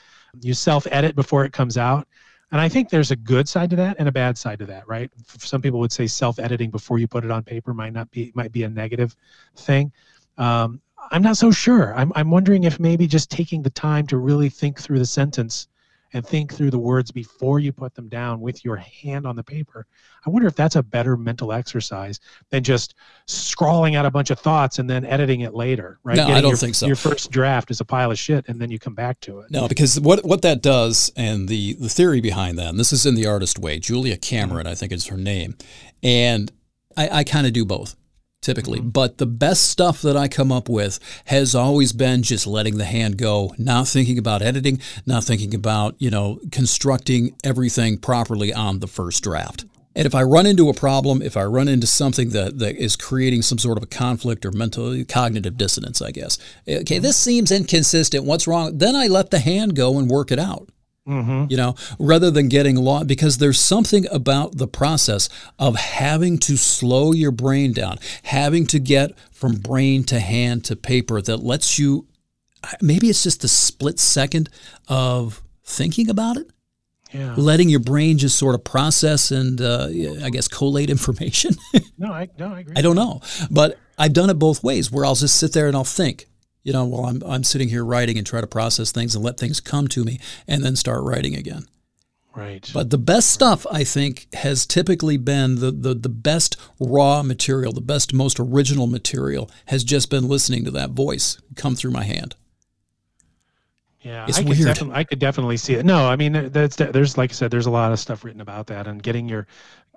you self edit before it comes out. And I think there's a good side to that and a bad side to that, right? Some people would say self-editing before you put it on paper might not be might be a negative thing. Um, I'm not so sure. I'm I'm wondering if maybe just taking the time to really think through the sentence and think through the words before you put them down with your hand on the paper. I wonder if that's a better mental exercise than just scrawling out a bunch of thoughts and then editing it later, right? No, Getting I don't your, think so. Your first draft is a pile of shit and then you come back to it. No, because what what that does and the the theory behind that, and this is in the artist way, Julia Cameron, I think is her name. And I, I kind of do both typically. Mm-hmm. But the best stuff that I come up with has always been just letting the hand go, not thinking about editing, not thinking about, you know, constructing everything properly on the first draft. And if I run into a problem, if I run into something that, that is creating some sort of a conflict or mental cognitive dissonance, I guess, okay, this seems inconsistent. What's wrong? Then I let the hand go and work it out. Mm-hmm. You know, rather than getting lost, because there's something about the process of having to slow your brain down, having to get from brain to hand to paper that lets you, maybe it's just a split second of thinking about it. Yeah. Letting your brain just sort of process and uh, I guess collate information. no, I no, I agree. I don't know, but I've done it both ways, where I'll just sit there and I'll think you know, while I'm, I'm sitting here writing and try to process things and let things come to me and then start writing again. Right. But the best stuff, I think, has typically been the, the, the best raw material, the best, most original material has just been listening to that voice come through my hand. Yeah, it's I could, weird. I could definitely see it. No, I mean, that's, there's, like I said, there's a lot of stuff written about that and getting your,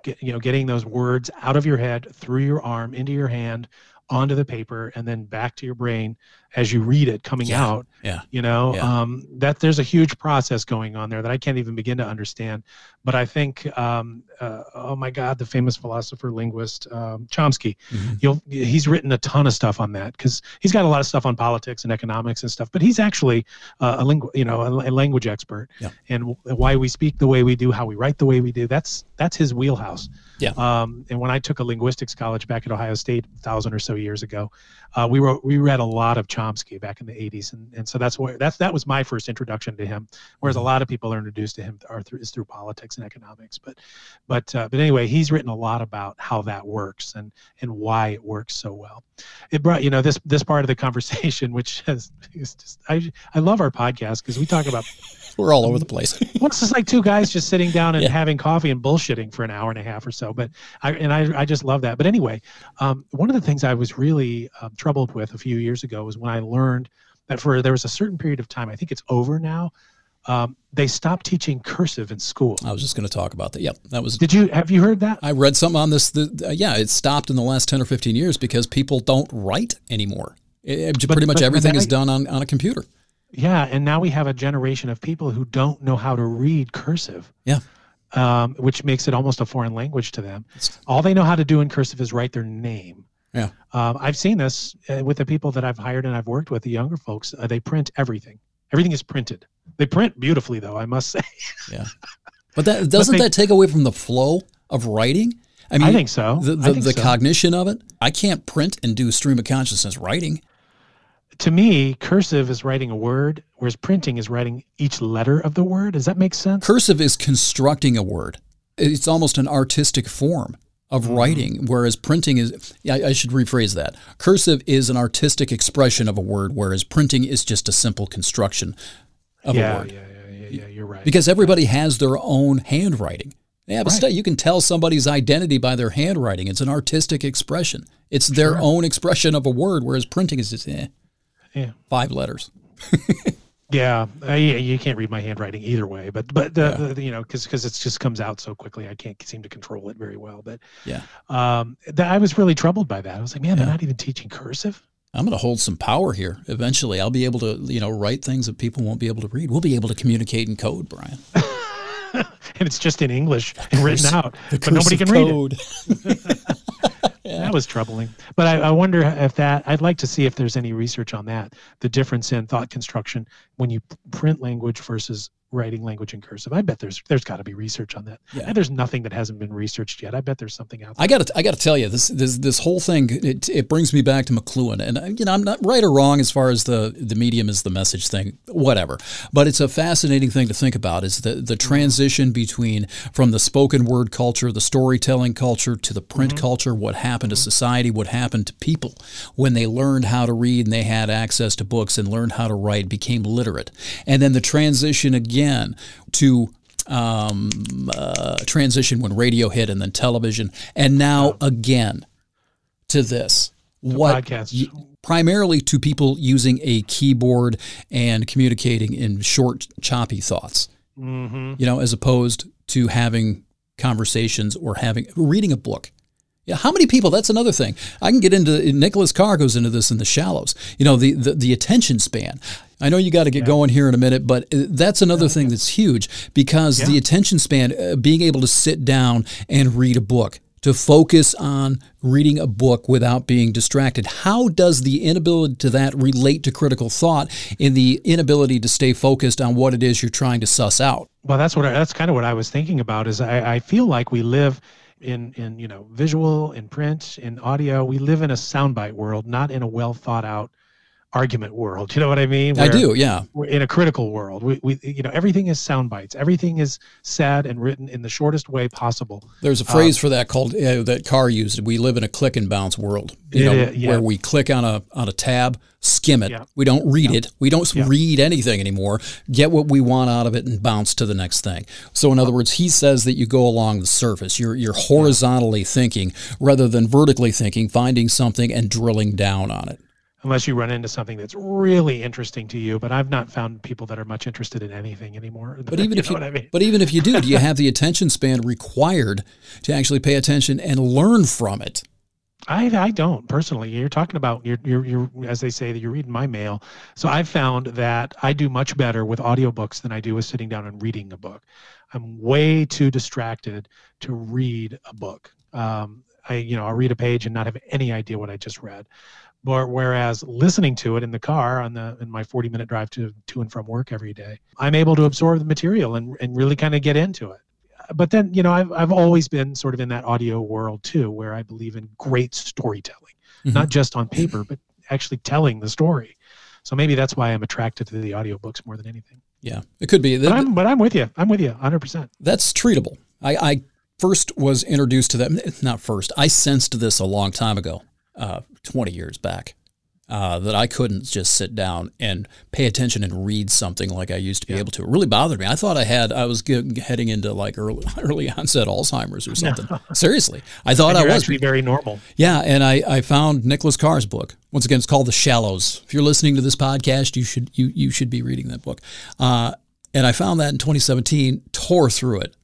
get, you know, getting those words out of your head, through your arm, into your hand, onto the paper and then back to your brain as you read it coming yeah, out yeah you know yeah. um, that there's a huge process going on there that i can't even begin to understand but i think um, uh, oh my god the famous philosopher linguist um, chomsky mm-hmm. you'll he's written a ton of stuff on that because he's got a lot of stuff on politics and economics and stuff but he's actually uh, a lingu- you know a, a language expert yeah. and why we speak the way we do how we write the way we do that's that's his wheelhouse yeah um, and when i took a linguistics college back at ohio state a thousand or so years ago uh, we wrote we read a lot of Chomsky back in the 80s, and, and so that's where that's that was my first introduction to him. Whereas a mm-hmm. lot of people are introduced to him are through, is through politics and economics. But but uh, but anyway, he's written a lot about how that works and and why it works so well. It brought you know this this part of the conversation, which has is just I I love our podcast because we talk about we're all over the place. well, it's just like two guys just sitting down and yeah. having coffee and bullshitting for an hour and a half or so. But I and I, I just love that. But anyway, um, one of the things I was really um, troubled with a few years ago was when I learned that for there was a certain period of time. I think it's over now. Um, they stopped teaching cursive in school. I was just going to talk about that. Yep, that was. Did you have you heard that? I read something on this. The, uh, yeah, it stopped in the last ten or fifteen years because people don't write anymore. It, pretty much but everything is done on, on a computer. Yeah, and now we have a generation of people who don't know how to read cursive. Yeah. Um, which makes it almost a foreign language to them. All they know how to do in cursive is write their name. Yeah. Um, I've seen this uh, with the people that I've hired and I've worked with, the younger folks. Uh, they print everything. Everything is printed. They print beautifully, though, I must say. yeah. But that doesn't but they, that take away from the flow of writing? I mean, I think so. The, the, think the so. cognition of it. I can't print and do stream of consciousness writing to me, cursive is writing a word, whereas printing is writing each letter of the word. Does that make sense? Cursive is constructing a word. It's almost an artistic form of mm-hmm. writing, whereas printing is, I, I, should rephrase that. Cursive is an artistic expression of a word, whereas printing is just a simple construction of yeah, a word. Yeah, yeah, yeah, yeah, you're right. Because everybody has their own handwriting. Yeah, but right. you can tell somebody's identity by their handwriting. It's an artistic expression. It's their sure. own expression of a word, whereas printing is just, eh. Yeah. Five letters. yeah, uh, you can't read my handwriting either way, but but the, yeah. the you know because because it just comes out so quickly, I can't seem to control it very well. But yeah, um, that I was really troubled by that. I was like, man, yeah. they're not even teaching cursive. I'm going to hold some power here. Eventually, I'll be able to you know write things that people won't be able to read. We'll be able to communicate in code, Brian. and it's just in English and written out, but nobody can code. read it. yeah. That was troubling. But I, I, wonder if that, I'd like to see if there's any research on that, the difference in thought construction when you print language versus writing language in cursive. I bet there's there's got to be research on that. Yeah. And there's nothing that hasn't been researched yet. I bet there's something out there. I got to I got to tell you this this this whole thing it, it brings me back to McLuhan and you know I'm not right or wrong as far as the the medium is the message thing whatever. But it's a fascinating thing to think about is the the transition between from the spoken word culture, the storytelling culture to the print mm-hmm. culture, what happened mm-hmm. to society, what happened to people when they learned how to read and they had access to books and learned how to write, became literate. And then the transition again again to um, uh, transition when radio hit and then television, and now oh. again to this. What primarily to people using a keyboard and communicating in short, choppy thoughts. Mm-hmm. You know, as opposed to having conversations or having reading a book. Yeah, how many people? That's another thing. I can get into Nicholas Carr goes into this in the shallows. You know, the the, the attention span. I know you got to get yeah. going here in a minute, but uh, that's another yeah, thing that's huge because yeah. the attention span, uh, being able to sit down and read a book, to focus on reading a book without being distracted. How does the inability to that relate to critical thought in the inability to stay focused on what it is you're trying to suss out? Well, that's what I, that's kind of what I was thinking about. Is I, I feel like we live in in you know visual, in print, in audio. We live in a soundbite world, not in a well thought out argument world. You know what I mean? Where I do. Yeah. We're in a critical world. We, we, you know, everything is sound bites. Everything is said and written in the shortest way possible. There's a phrase um, for that called uh, that Carr used. We live in a click and bounce world. You know, yeah. where we click on a on a tab, skim it. Yeah. We don't read yeah. it. We don't read anything anymore. Get what we want out of it and bounce to the next thing. So in other words, he says that you go along the surface. You're you're horizontally thinking rather than vertically thinking, finding something and drilling down on it unless you run into something that's really interesting to you. But I've not found people that are much interested in anything anymore. But even you if you, I mean? but even if you do, do you have the attention span required to actually pay attention and learn from it? I, I don't personally. You're talking about you're, you're you're as they say that you're reading my mail. So I've found that I do much better with audiobooks than I do with sitting down and reading a book. I'm way too distracted to read a book. Um, I you know I'll read a page and not have any idea what I just read. But whereas listening to it in the car on the in my 40 minute drive to to and from work every day, I'm able to absorb the material and, and really kind of get into it. But then, you know, I've I've always been sort of in that audio world too, where I believe in great storytelling, mm-hmm. not just on paper, but actually telling the story. So maybe that's why I'm attracted to the audiobooks more than anything. Yeah, it could be. But I'm, but I'm with you. I'm with you 100%. That's treatable. I, I first was introduced to that, not first, I sensed this a long time ago uh, 20 years back. Uh, that I couldn't just sit down and pay attention and read something like I used to be yeah. able to. It really bothered me. I thought I had, I was heading into like early, early onset Alzheimer's or something. Seriously, I thought I was actually very normal. Yeah, and I, I found Nicholas Carr's book. Once again, it's called The Shallows. If you're listening to this podcast, you should you you should be reading that book. Uh, and I found that in 2017, tore through it,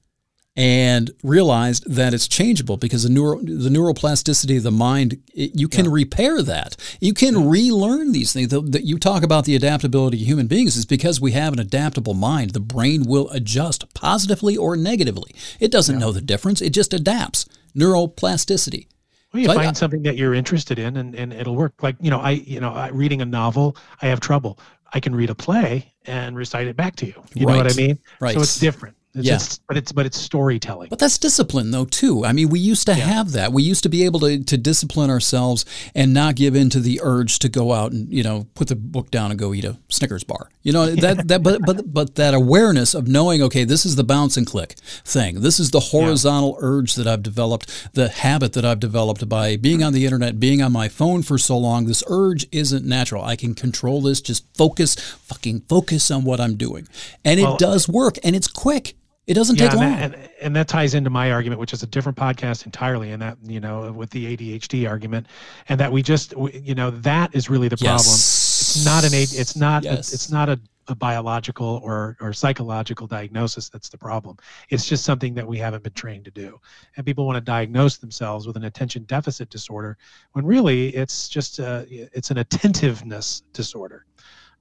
and realized that it's changeable because the neuro, the neuroplasticity of the mind it, you can yeah. repair that. You can yeah. relearn these things. That you talk about the adaptability of human beings is because we have an adaptable mind. The brain will adjust positively or negatively. It doesn't yeah. know the difference. It just adapts. Neuroplasticity. Well, you so find I, something that you're interested in and, and it'll work. Like you know i you know I, reading a novel i have trouble. I can read a play and recite it back to you. You right. know what i mean? Right. so it's different it's yeah. But it's but it's storytelling. But that's discipline though too. I mean, we used to yeah. have that. We used to be able to to discipline ourselves and not give in to the urge to go out and, you know, put the book down and go eat a Snickers bar. You know, that that but but but that awareness of knowing, okay, this is the bounce and click thing. This is the horizontal yeah. urge that I've developed, the habit that I've developed by being on the internet, being on my phone for so long. This urge isn't natural. I can control this. Just focus, fucking focus on what I'm doing. And it well, does work and it's quick. It doesn't yeah, take long. And that, and, and that ties into my argument, which is a different podcast entirely, and that, you know, with the ADHD argument, and that we just, you know, that is really the problem. Yes. It's not an, it's not, yes. it's not a, a biological or, or psychological diagnosis that's the problem. It's just something that we haven't been trained to do. And people want to diagnose themselves with an attention deficit disorder when really it's just a, it's an attentiveness disorder,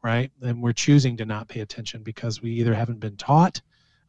right? And we're choosing to not pay attention because we either haven't been taught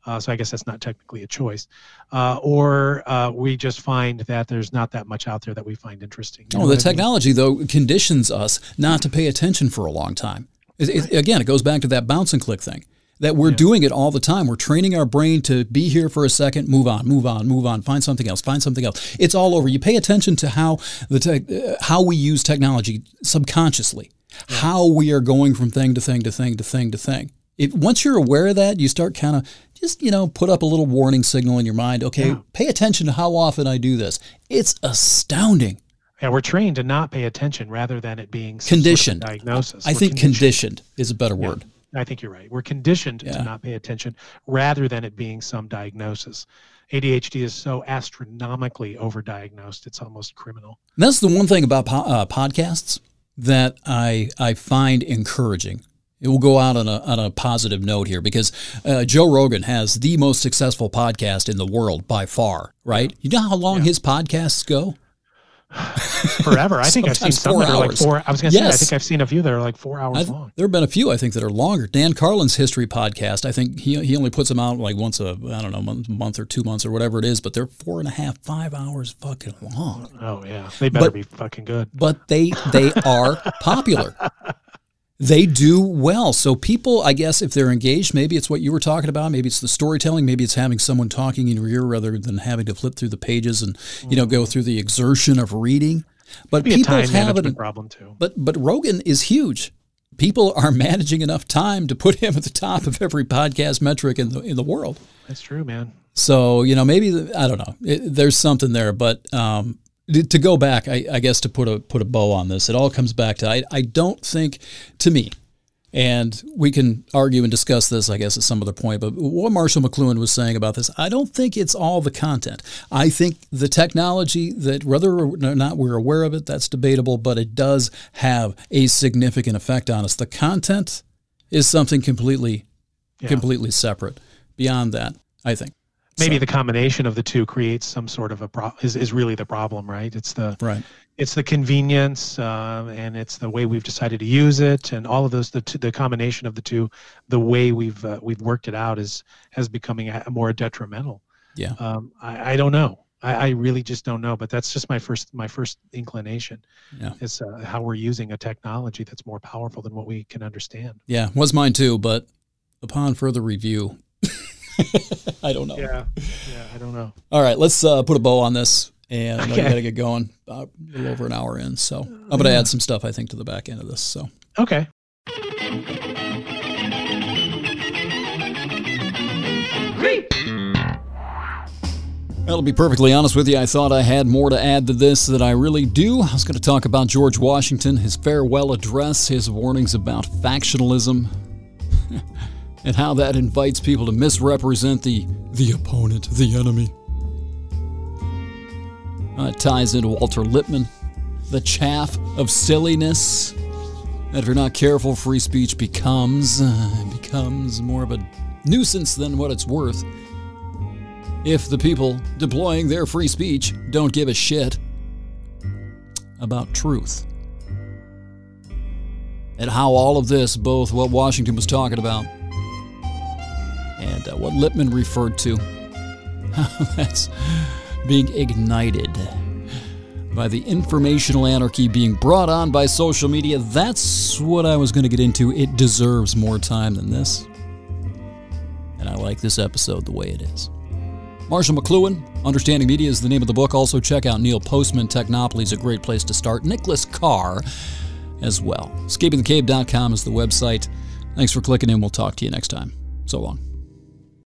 uh, so I guess that's not technically a choice. Uh, or uh, we just find that there's not that much out there that we find interesting. You oh, the technology, mean? though, conditions us not to pay attention for a long time. It, it, again, it goes back to that bounce and click thing. That we're yeah. doing it all the time. We're training our brain to be here for a second, move on, move on, move on, find something else, find something else. It's all over. You pay attention to how the te- uh, how we use technology subconsciously, yeah. how we are going from thing to thing to thing to thing to thing. If, once you're aware of that, you start kind of just you know put up a little warning signal in your mind okay yeah. pay attention to how often i do this it's astounding yeah we're trained to not pay attention rather than it being conditioned sort of diagnosis i we're think conditioned. conditioned. is a better yeah. word I think you're right. We're conditioned yeah. to not pay attention rather than it being some diagnosis. ADHD is so astronomically overdiagnosed; it's almost criminal. And that's the one thing about po- uh, podcasts that I I find encouraging it will go out on a, on a positive note here because uh, Joe Rogan has the most successful podcast in the world by far, right? You know how long yeah. his podcasts go? forever. I think I've seen some that are like four. I was going to yes. say, I think I've seen a few that are like four hours I've, long. There have been a few I think that are longer. Dan Carlin's history podcast. I think he he only puts them out like once a I don't know month, month or two months or whatever it is, but they're four and a half, five hours fucking long. Oh yeah, they better but, be fucking good. But they they are popular. they do well. So people, I guess, if they're engaged, maybe it's what you were talking about. Maybe it's the storytelling. Maybe it's having someone talking in your ear rather than having to flip through the pages and you know go mm-hmm. through the exertion of reading. But people have a Problem too. But but Rogan is huge. People are managing enough time to put him at the top of every podcast metric in the in the world. That's true, man. So you know, maybe the, I don't know. It, there's something there, but um, to go back, I, I, guess to put a put a bow on this, it all comes back to I, I don't think to me, and we can argue and discuss this, I guess, at some other point. But what Marshall McLuhan was saying about this, I don't think it's all the content. I think the technology that whether or not we're aware of it, that's debatable, but it does have a significant effect on us. The content is something completely, yeah. completely separate. Beyond that, I think maybe so. the combination of the two creates some sort of a pro is, is really the problem right? It's the right. it's the convenience uh, and it's the way we've decided to use it and all of those the, the combination of the two the way we've uh, we've worked it out is has becoming a, more detrimental. Yeah. Um, I, I don't know. I, I, really just don't know but that's just my first my first inclination. Yeah. is uh, how we're using a technology that's more powerful than what we can understand. Yeah was mine too but upon further review I don't know. Yeah, yeah, I don't know. All right, let's uh, put a bow on this, and okay. I got to get going. Uh, a little over an hour in, so I'm going to add some stuff I think to the back end of this. So okay. Well, to be perfectly honest with you, I thought I had more to add to this than I really do. I was going to talk about George Washington, his farewell address, his warnings about factionalism. and how that invites people to misrepresent the the opponent, the enemy. Uh, it ties into Walter Lippmann, the chaff of silliness. That if you're not careful, free speech becomes uh, becomes more of a nuisance than what it's worth. If the people deploying their free speech don't give a shit about truth. And how all of this, both what Washington was talking about and uh, what Lippmann referred to. That's being ignited by the informational anarchy being brought on by social media. That's what I was going to get into. It deserves more time than this. And I like this episode the way it is. Marshall McLuhan, Understanding Media is the name of the book. Also, check out Neil Postman. Technopoly is a great place to start. Nicholas Carr as well. EscapingTheCave.com is the website. Thanks for clicking in. We'll talk to you next time. So long.